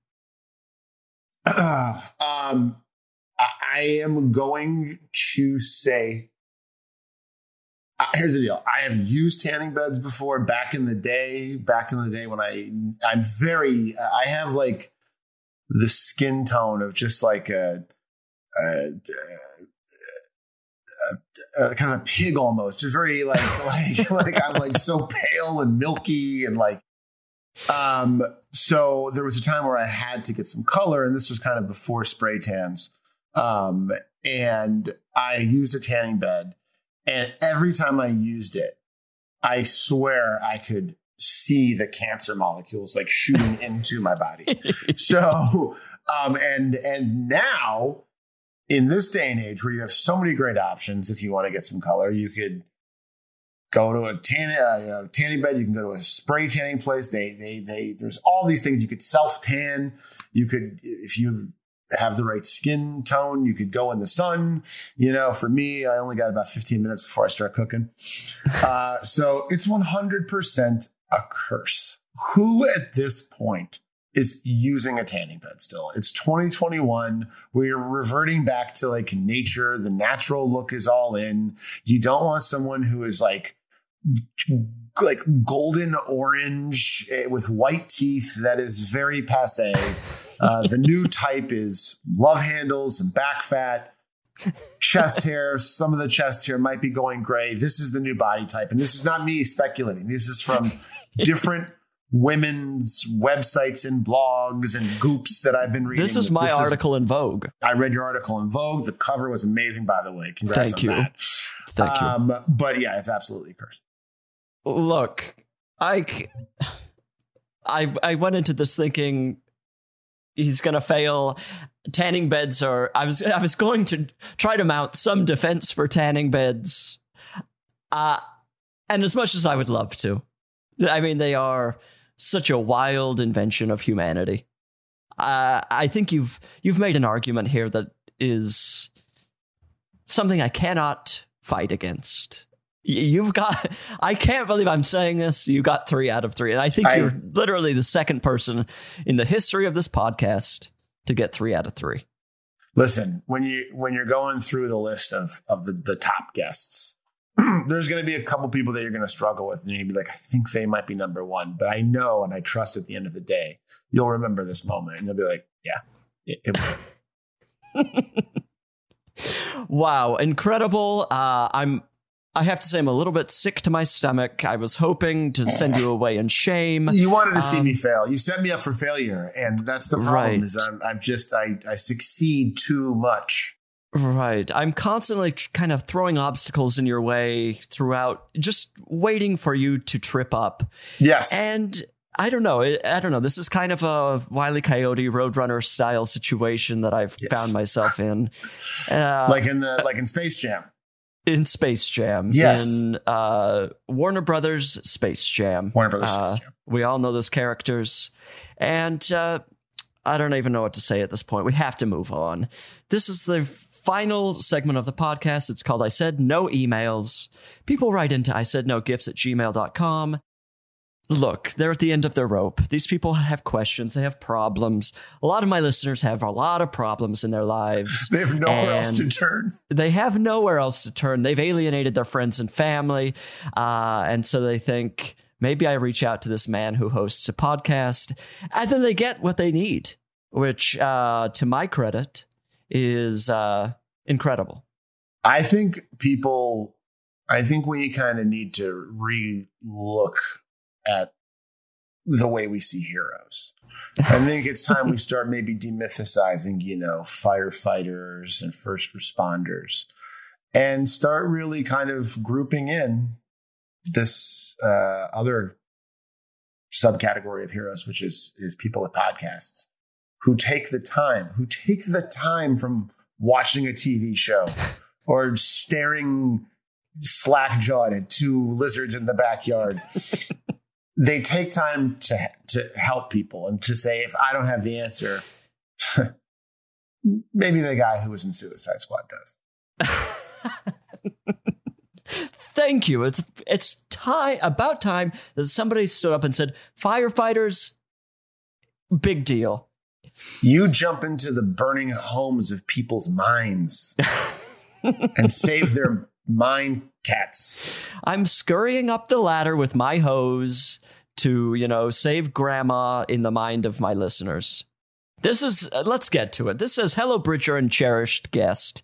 um, I, I am going to say. Uh, here's the deal. I have used tanning beds before back in the day. Back in the day when I, I'm very. I have like the skin tone of just like a, a, a, a kind of a pig almost. Just very like like like I'm like so pale and milky and like um, so there was a time where I had to get some color, and this was kind of before spray tans. Um, and I used a tanning bed, and every time I used it, I swear I could see the cancer molecules like shooting into my body. So, um, and and now in this day and age where you have so many great options, if you want to get some color, you could go to a tan, uh, tanning bed. You can go to a spray tanning place. They, they, they. There's all these things you could self tan. You could, if you have the right skin tone, you could go in the sun. You know, for me, I only got about 15 minutes before I start cooking. Uh, so it's 100% a curse. Who at this point is using a tanning bed still? It's 2021. We're reverting back to like nature. The natural look is all in. You don't want someone who is like like golden orange eh, with white teeth that is very passe. Uh, the new type is love handles and back fat, chest hair. Some of the chest hair might be going gray. This is the new body type. And this is not me speculating. This is from different women's websites and blogs and goops that I've been reading. This is my article in Vogue. I read your article in Vogue. The cover was amazing, by the way. Congrats Thank you. that. Thank you. Um, but yeah, it's absolutely cursed. Look, I, I, I went into this thinking he's gonna fail. Tanning beds are. I was. I was going to try to mount some defense for tanning beds. Uh, and as much as I would love to, I mean, they are such a wild invention of humanity. Uh, I think you've you've made an argument here that is something I cannot fight against. You've got. I can't believe I'm saying this. You got three out of three, and I think I- you're literally the second person in the history of this podcast to get three out of three. Listen, when you when you're going through the list of of the, the top guests, there's going to be a couple people that you're going to struggle with, and you'll be like, I think they might be number one, but I know and I trust at the end of the day, you'll remember this moment, and you'll be like, yeah, it, it was. wow, incredible! Uh, I'm I have to say, I'm a little bit sick to my stomach. I was hoping to send you away in shame. You wanted to see Um, me fail. You set me up for failure, and that's the problem. Right. Is I'm, I'm just I, I succeed too much. Right. I'm constantly kind of throwing obstacles in your way throughout, just waiting for you to trip up. Yes, And I don't know. I don't know. This is kind of a Wile E. Coyote Roadrunner style situation that I've Yes. found myself in. Uh, like in the like in Space Jam. in Space Jam. Yes. In uh, Warner Brothers Space Jam. Warner Brothers Uh, Space Jam. We all know those characters. And uh, I don't even know what to say at this point. We have to move on. This is the final segment of the podcast. It's called I Said No Emails. People write into I Said No Gifts at gmail.com. Look, they're at the end of their rope. These people have questions, they have problems. A lot of my listeners have a lot of problems in their lives They have nowhere else to turn. they have nowhere else to turn. They've alienated their friends and family. Uh, and so they think maybe I reach out to this man who hosts a podcast. And then they get what they need, which, uh, to my credit, is uh, incredible. I think people. I think we kind of need to re-look at the way we see heroes. I think it's time we start maybe demythicizing, you know, firefighters and first responders, and start really kind of grouping in this uh, other subcategory of heroes, which is is people with podcasts who take the time, who take the time from watching a TV show or staring slack jawed at two lizards in the backyard. they take time to to help people and to say, if I don't have the answer, maybe the guy who was in Suicide Squad does. Thank you. It's it's time about time that somebody stood up and said, "Firefighters, big deal." You jump into the burning homes of people's minds and save their mind cats. I'm scurrying up the ladder with my hose to, you know, save grandma in the mind of my listeners. This is, uh, let's get to it. This says, Hello, Bridger and cherished guest.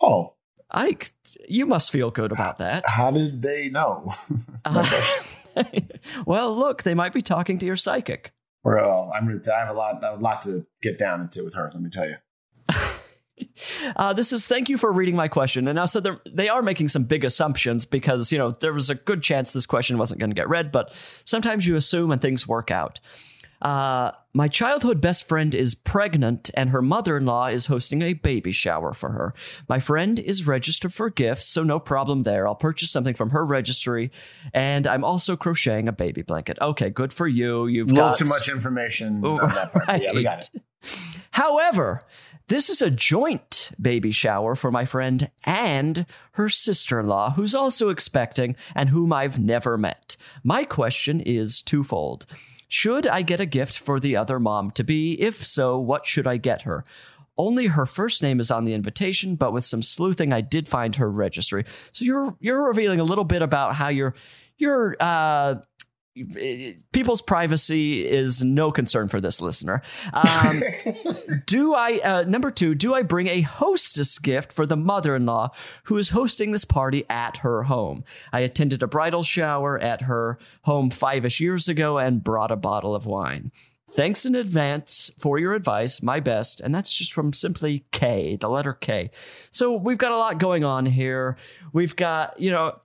Oh, I, you must feel good about that. how did they know? Uh, well, look, they might be talking to your psychic. Well, I'm gonna. I have a lot, a lot to get down into with her. Let me tell you. Uh, this is thank you for reading my question. And now, so they are making some big assumptions because, you know, there was a good chance this question wasn't going to get read, but sometimes you assume and things work out. Uh, my childhood best friend is pregnant and her mother in law is hosting a baby shower for her. My friend is registered for gifts, so no problem there. I'll purchase something from her registry and I'm also crocheting a baby blanket. Okay, good for you. You've A little got too much information Oh, on that part. but Yeah, we got it. However, this is a joint baby shower for my friend and her sister in law, who's also expecting and whom I've never met. My question is twofold. Should I get a gift for the other mom to be? If so, what should I get her? Only her first name is on the invitation, but with some sleuthing, I did find her registry. So you're you're revealing a little bit about how your your uh, people's privacy is no concern for this listener. Um, do I uh, number two? Do I bring a hostess gift for the mother-in-law who is hosting this party at her home? I attended a bridal shower at her home five-ish years ago and brought a bottle of wine. Thanks in advance for your advice. My best. And that's just from simply K, the letter K. So we've got a lot going on here. We've got, you know,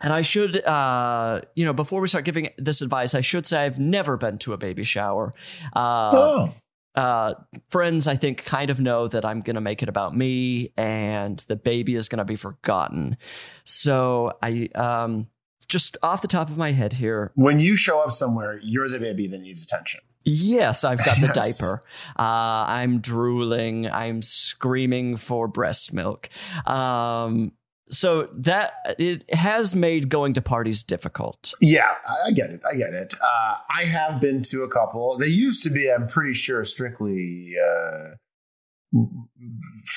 and I should, uh, you know, before we start giving this advice, I should say I've never been to a baby shower. Uh, Oh, uh, friends, I think, kind of know that I'm going to make it about me and the baby is going to be forgotten. So I, um, just off the top of my head here, when you show up somewhere, you're the baby that needs attention. Yes, I've got the Yes. diaper. Uh, I'm drooling. I'm screaming for breast milk. Um, so that it has made going to parties difficult. Yeah, I get it. I get it. Uh, I have been to a couple. They used to be, I'm pretty sure, strictly uh,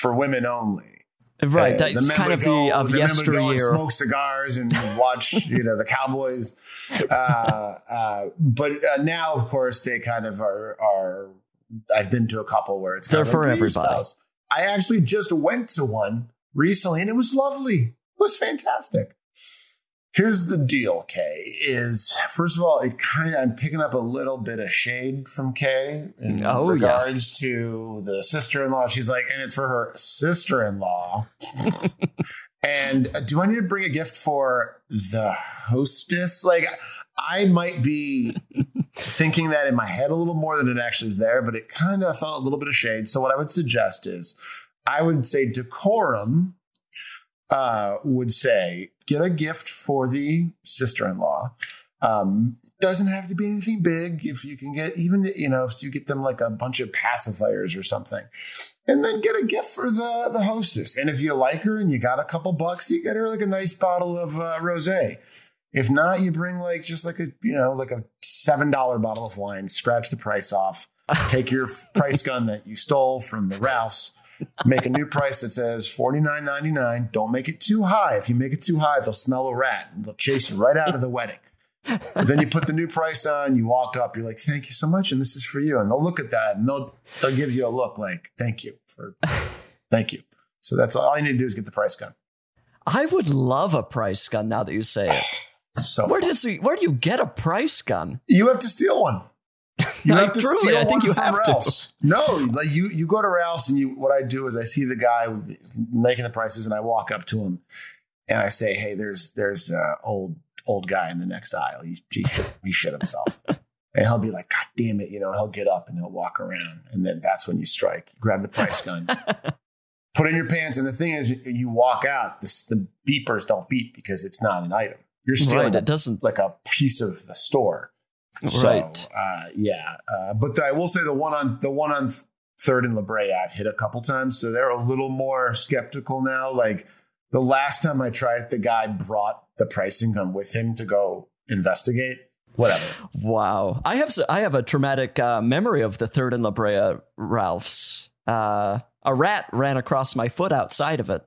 for women only. Right. Uh, That's kind of go- the of men would go and yesteryear. smoke cigars and watch, you know, the Cowboys. Uh, uh, but uh, now, of course, they kind of are. are I've been to a couple where it's kind They're of for everybody." spouse." I actually just went to one recently, and it was lovely. It was fantastic. Here's the deal, Kay. Is first of all, it kind of I'm picking up a little bit of shade from Kay in Oh, yeah. regards to the sister-in-law. She's like, and it's for her sister-in-law. and uh, do I need to bring a gift for the hostess? Like, I might be thinking that in my head a little more than it actually is there, but it kind of felt a little bit of shade. So what I would suggest is, I would say decorum uh, would say get a gift for the sister-in-law. Um, doesn't have to be anything big. If you can get even you know if you get them like a bunch of pacifiers or something, and then get a gift for the the hostess. And if you like her and you got a couple bucks, you get her like a nice bottle of uh, rosé. If not, you bring like just like a you know like a seven dollar bottle of wine. Scratch the price off. Take your price gun that you stole from the Ralphs make a new price that says forty nine ninety nine. Don't make it too high. If you make it too high, they'll smell a rat and they'll chase you right out of the wedding. But then you put the new price on, you walk up, you're like, "Thank you so much," and this is for you. And they'll look at that and they'll they'll give you a look like, "Thank you for, thank you." So that's all you need to do is get the price gun. I would love a price gun now that you say it. So Where does he, where do you get a price gun? you have to steal one. You have to truly, steal I think one you from have to. No, like you you go to Ralph's and you what I do is I see the guy making the prices and I walk up to him and I say, "Hey, there's there's a old old guy in the next aisle. He he, he shit himself." And he'll be like, God damn it, you know, he'll get up and he'll walk around. And then that's when you strike. You grab the price gun, put in your pants. And the thing is, you walk out, this, the beepers don't beep because it's not an item. You're stealing Right, it doesn't. like a piece of the store. Right. So, uh, yeah. Uh, but I will say the one on the one on third and La Brea, I've hit a couple times, so they're a little more skeptical now. Like the last time I tried it, the guy brought the pricing gun with him to go investigate. Whatever. Wow, I have I have a traumatic uh, memory of the third and La Brea Ralphs. Uh, a rat ran across my foot outside of it.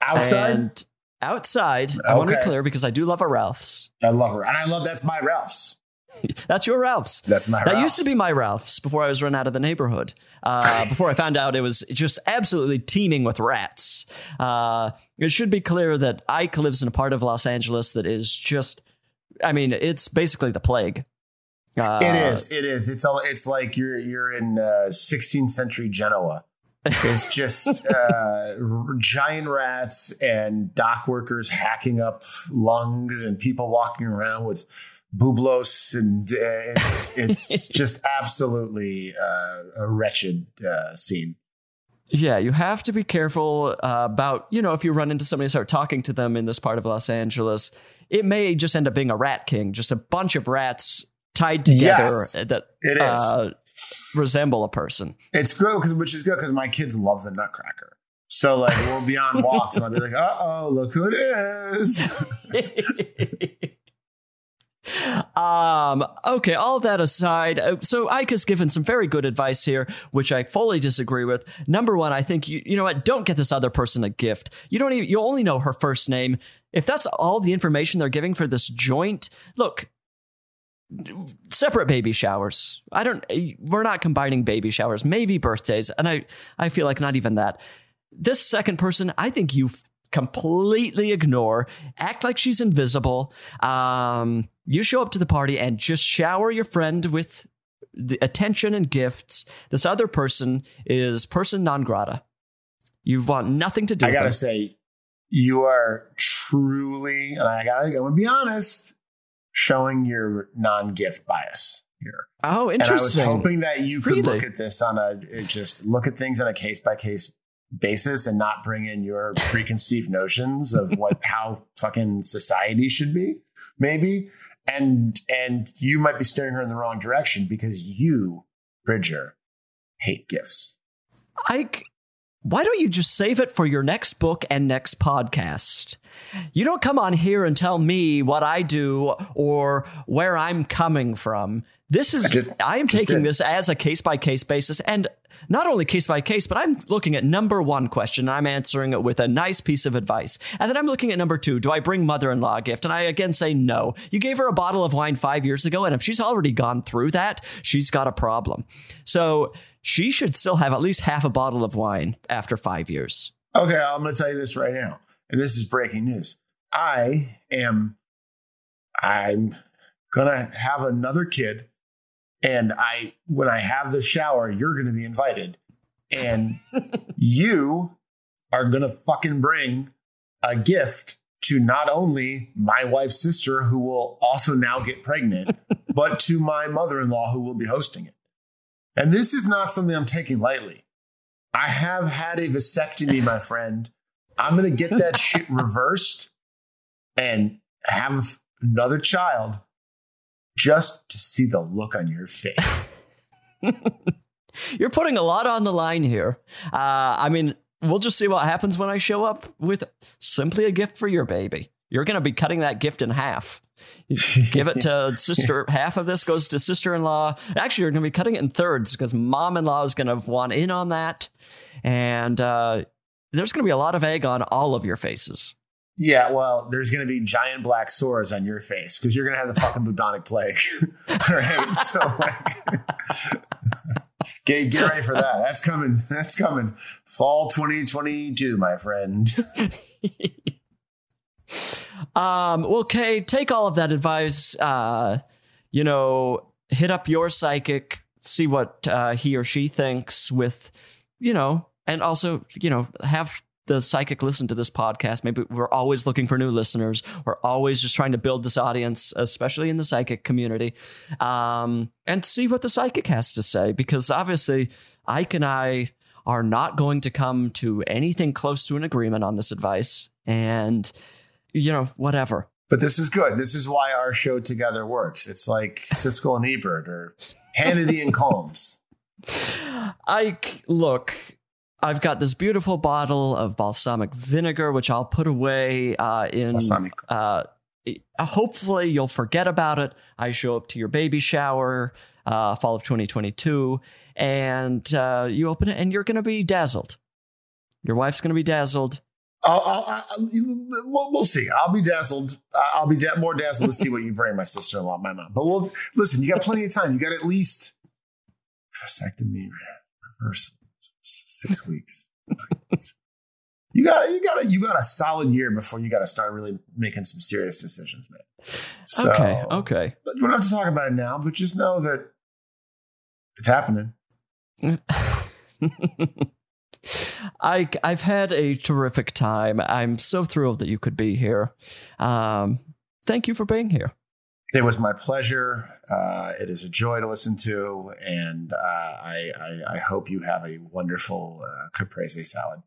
Outside, And outside, I want to be clear because I do love a Ralph's. I love her, and I love that's my Ralph's. That's your Ralph's. That's my. That Ralph's. used to be my Ralph's before I was run out of the neighborhood. Uh, before I found out it was just absolutely teeming with rats. Uh, it should be clear that Ike lives in a part of Los Angeles that is just, I mean, it's basically the plague. Uh, It is. It is. It's all. It's like you're you're in uh, 16th century Genoa. It's just uh, giant rats and dock workers hacking up lungs and people walking around with bublos and uh, it's it's just absolutely uh, a wretched uh, scene. Yeah, you have to be careful uh, about, you know, if you run into somebody and start talking to them in this part of Los Angeles, it may just end up being a rat king, just a bunch of rats tied together Yes, that It is. uh, resemble a person. it's good because which is good because my kids love the Nutcracker. So like we'll be on walks and I'll be like, uh oh, look who it is. um okay all that aside uh, so ike has given some very good advice here which i fully disagree with. Number one i think you you know what? Don't get this other person a gift. You don't even you only know her first name. If that's all the information they're giving for this joint look separate baby showers. I don't we're not combining baby showers. Maybe birthdays and i i feel like not even that. This second person i think you completely ignore act like she's invisible um you show up to the party and just shower your friend with the attention and gifts this other person is person non grata you want nothing to do with I gotta them. say, you are truly, and I gotta, I'm gonna be honest, showing your non-gift bias here. oh interesting. And I was hoping that you could Really? look at this on a just look at things on a case by case basis and not bring in your preconceived notions of what how fucking society should be, maybe. And and you might be steering her in the wrong direction because you, Bridger, hate gifts. Ike, why don't you just save it for your next book and next podcast? You don't come on here and tell me what I do or where I'm coming from. This is, I did- I am taking did. this as a case by case basis and not only case by case, but I'm looking at number one question. And I'm answering it with a nice piece of advice. And then I'm looking at number two. Do I bring mother in law a gift? And I again say no. You gave her a bottle of wine five years ago. And if she's already gone through that, she's got a problem. So she should still have at least half a bottle of wine after five years. Okay, I'm going to tell you this right now, and this is breaking news. I am I'm gonna have another kid, and I when I have the shower, you're gonna be invited, and you are gonna fucking bring a gift to not only my wife's sister, who will also now get pregnant, but to my mother-in-law who will be hosting it. And this is not something I'm taking lightly. I have had a vasectomy, my friend. I'm gonna get that shit reversed and have another child just to see the look on your face. You're putting a lot on the line here. Uh, I mean, we'll just see what happens when I show up with simply a gift for your baby. You're going to be cutting that gift in half. Give it to sister. Half of this goes to sister in law. Actually, you're going to be cutting it in thirds because mom in law is going to want in on that. And uh, there's going to be a lot of egg on all of your faces. Yeah, well, there's going to be giant black sores on your face because you're going to have the fucking bubonic plague, right? So, like, get get ready for that. That's coming. That's coming. Fall 2022, my friend. Um, well, Kay, take all of that advice. Uh, you know, hit up your psychic, see what uh, he or she thinks with, you know, and also, you know, have the psychic listen to this podcast. Maybe we're always looking for new listeners. We're always just trying to build this audience, especially in the psychic community, um, and see what the psychic has to say. Because obviously, Ike and I are not going to come to anything close to an agreement on this advice. And, you know, whatever. But this is good. This is why our show together works. It's like Siskel and Ebert or Hannity and Colmes. I look, I've got this beautiful bottle of balsamic vinegar, which I'll put away uh, in. Balsamic. Uh, hopefully, you'll forget about it. I show up to your baby shower, uh, fall of 2022, and uh, you open it, and you're going to be dazzled. Your wife's going to be dazzled. I'll, I'll, I'll, we'll, see. I'll be dazzled. I'll be da- more dazzled to see what you bring my sister in law, my mom. But we'll listen. You got plenty of time. You got at least vasectomy, reverse six weeks. you got you got you got a solid year before you got to start really making some serious decisions, man. So, okay, okay. But we don't have to talk about it now, but just know that it's happening. I I've had a terrific time. I'm so thrilled that you could be here. Um, thank you for being here. It was my pleasure. Uh, it is a joy to listen to, and uh, I, I, I hope you have a wonderful uh, caprese salad.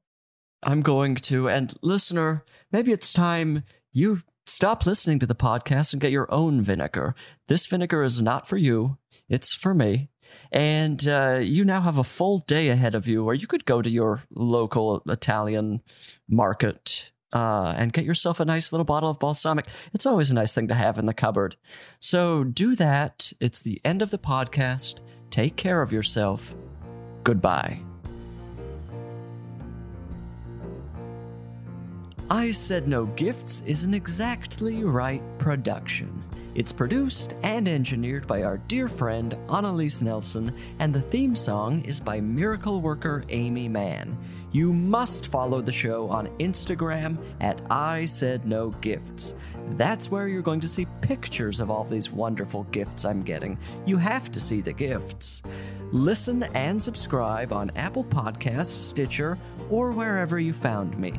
I'm going to. And listener, maybe it's time you stop listening to the podcast and get your own vinegar. This vinegar is not for you. It's for me. And uh, you now have a full day ahead of you where you could go to your local Italian market uh, and get yourself a nice little bottle of balsamic. It's always a nice thing to have in the cupboard. So do that. It's the end of the podcast. Take care of yourself. Goodbye. I Said No Gifts is an exactly right production. It's produced and engineered by our dear friend Annalise Nelson, and the theme song is by miracle worker Aimee Mann. You must follow the show on Instagram at I Said No Gifts. That's where you're going to see pictures of all these wonderful gifts I'm getting. You have to see the gifts. Listen and subscribe on Apple Podcasts, Stitcher, or wherever you found me.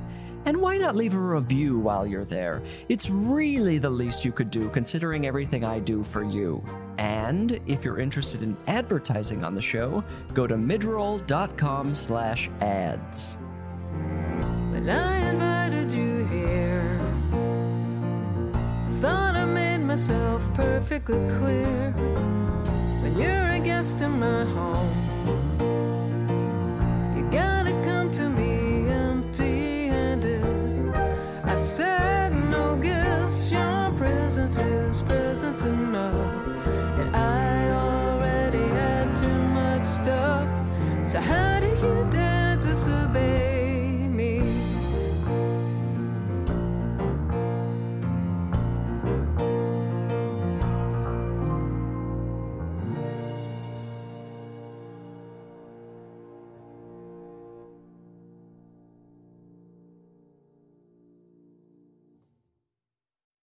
And why not leave a review while you're there? It's really the least you could do considering everything I do for you. And if you're interested in advertising on the show, go to midroll.com slash ads. Well, I invited you here. Thought I made myself perfectly clear. When you're a guest in my home, you gotta come to me said no gifts, your presence is presence enough. And I already too much stuff. So how do you dare disobey?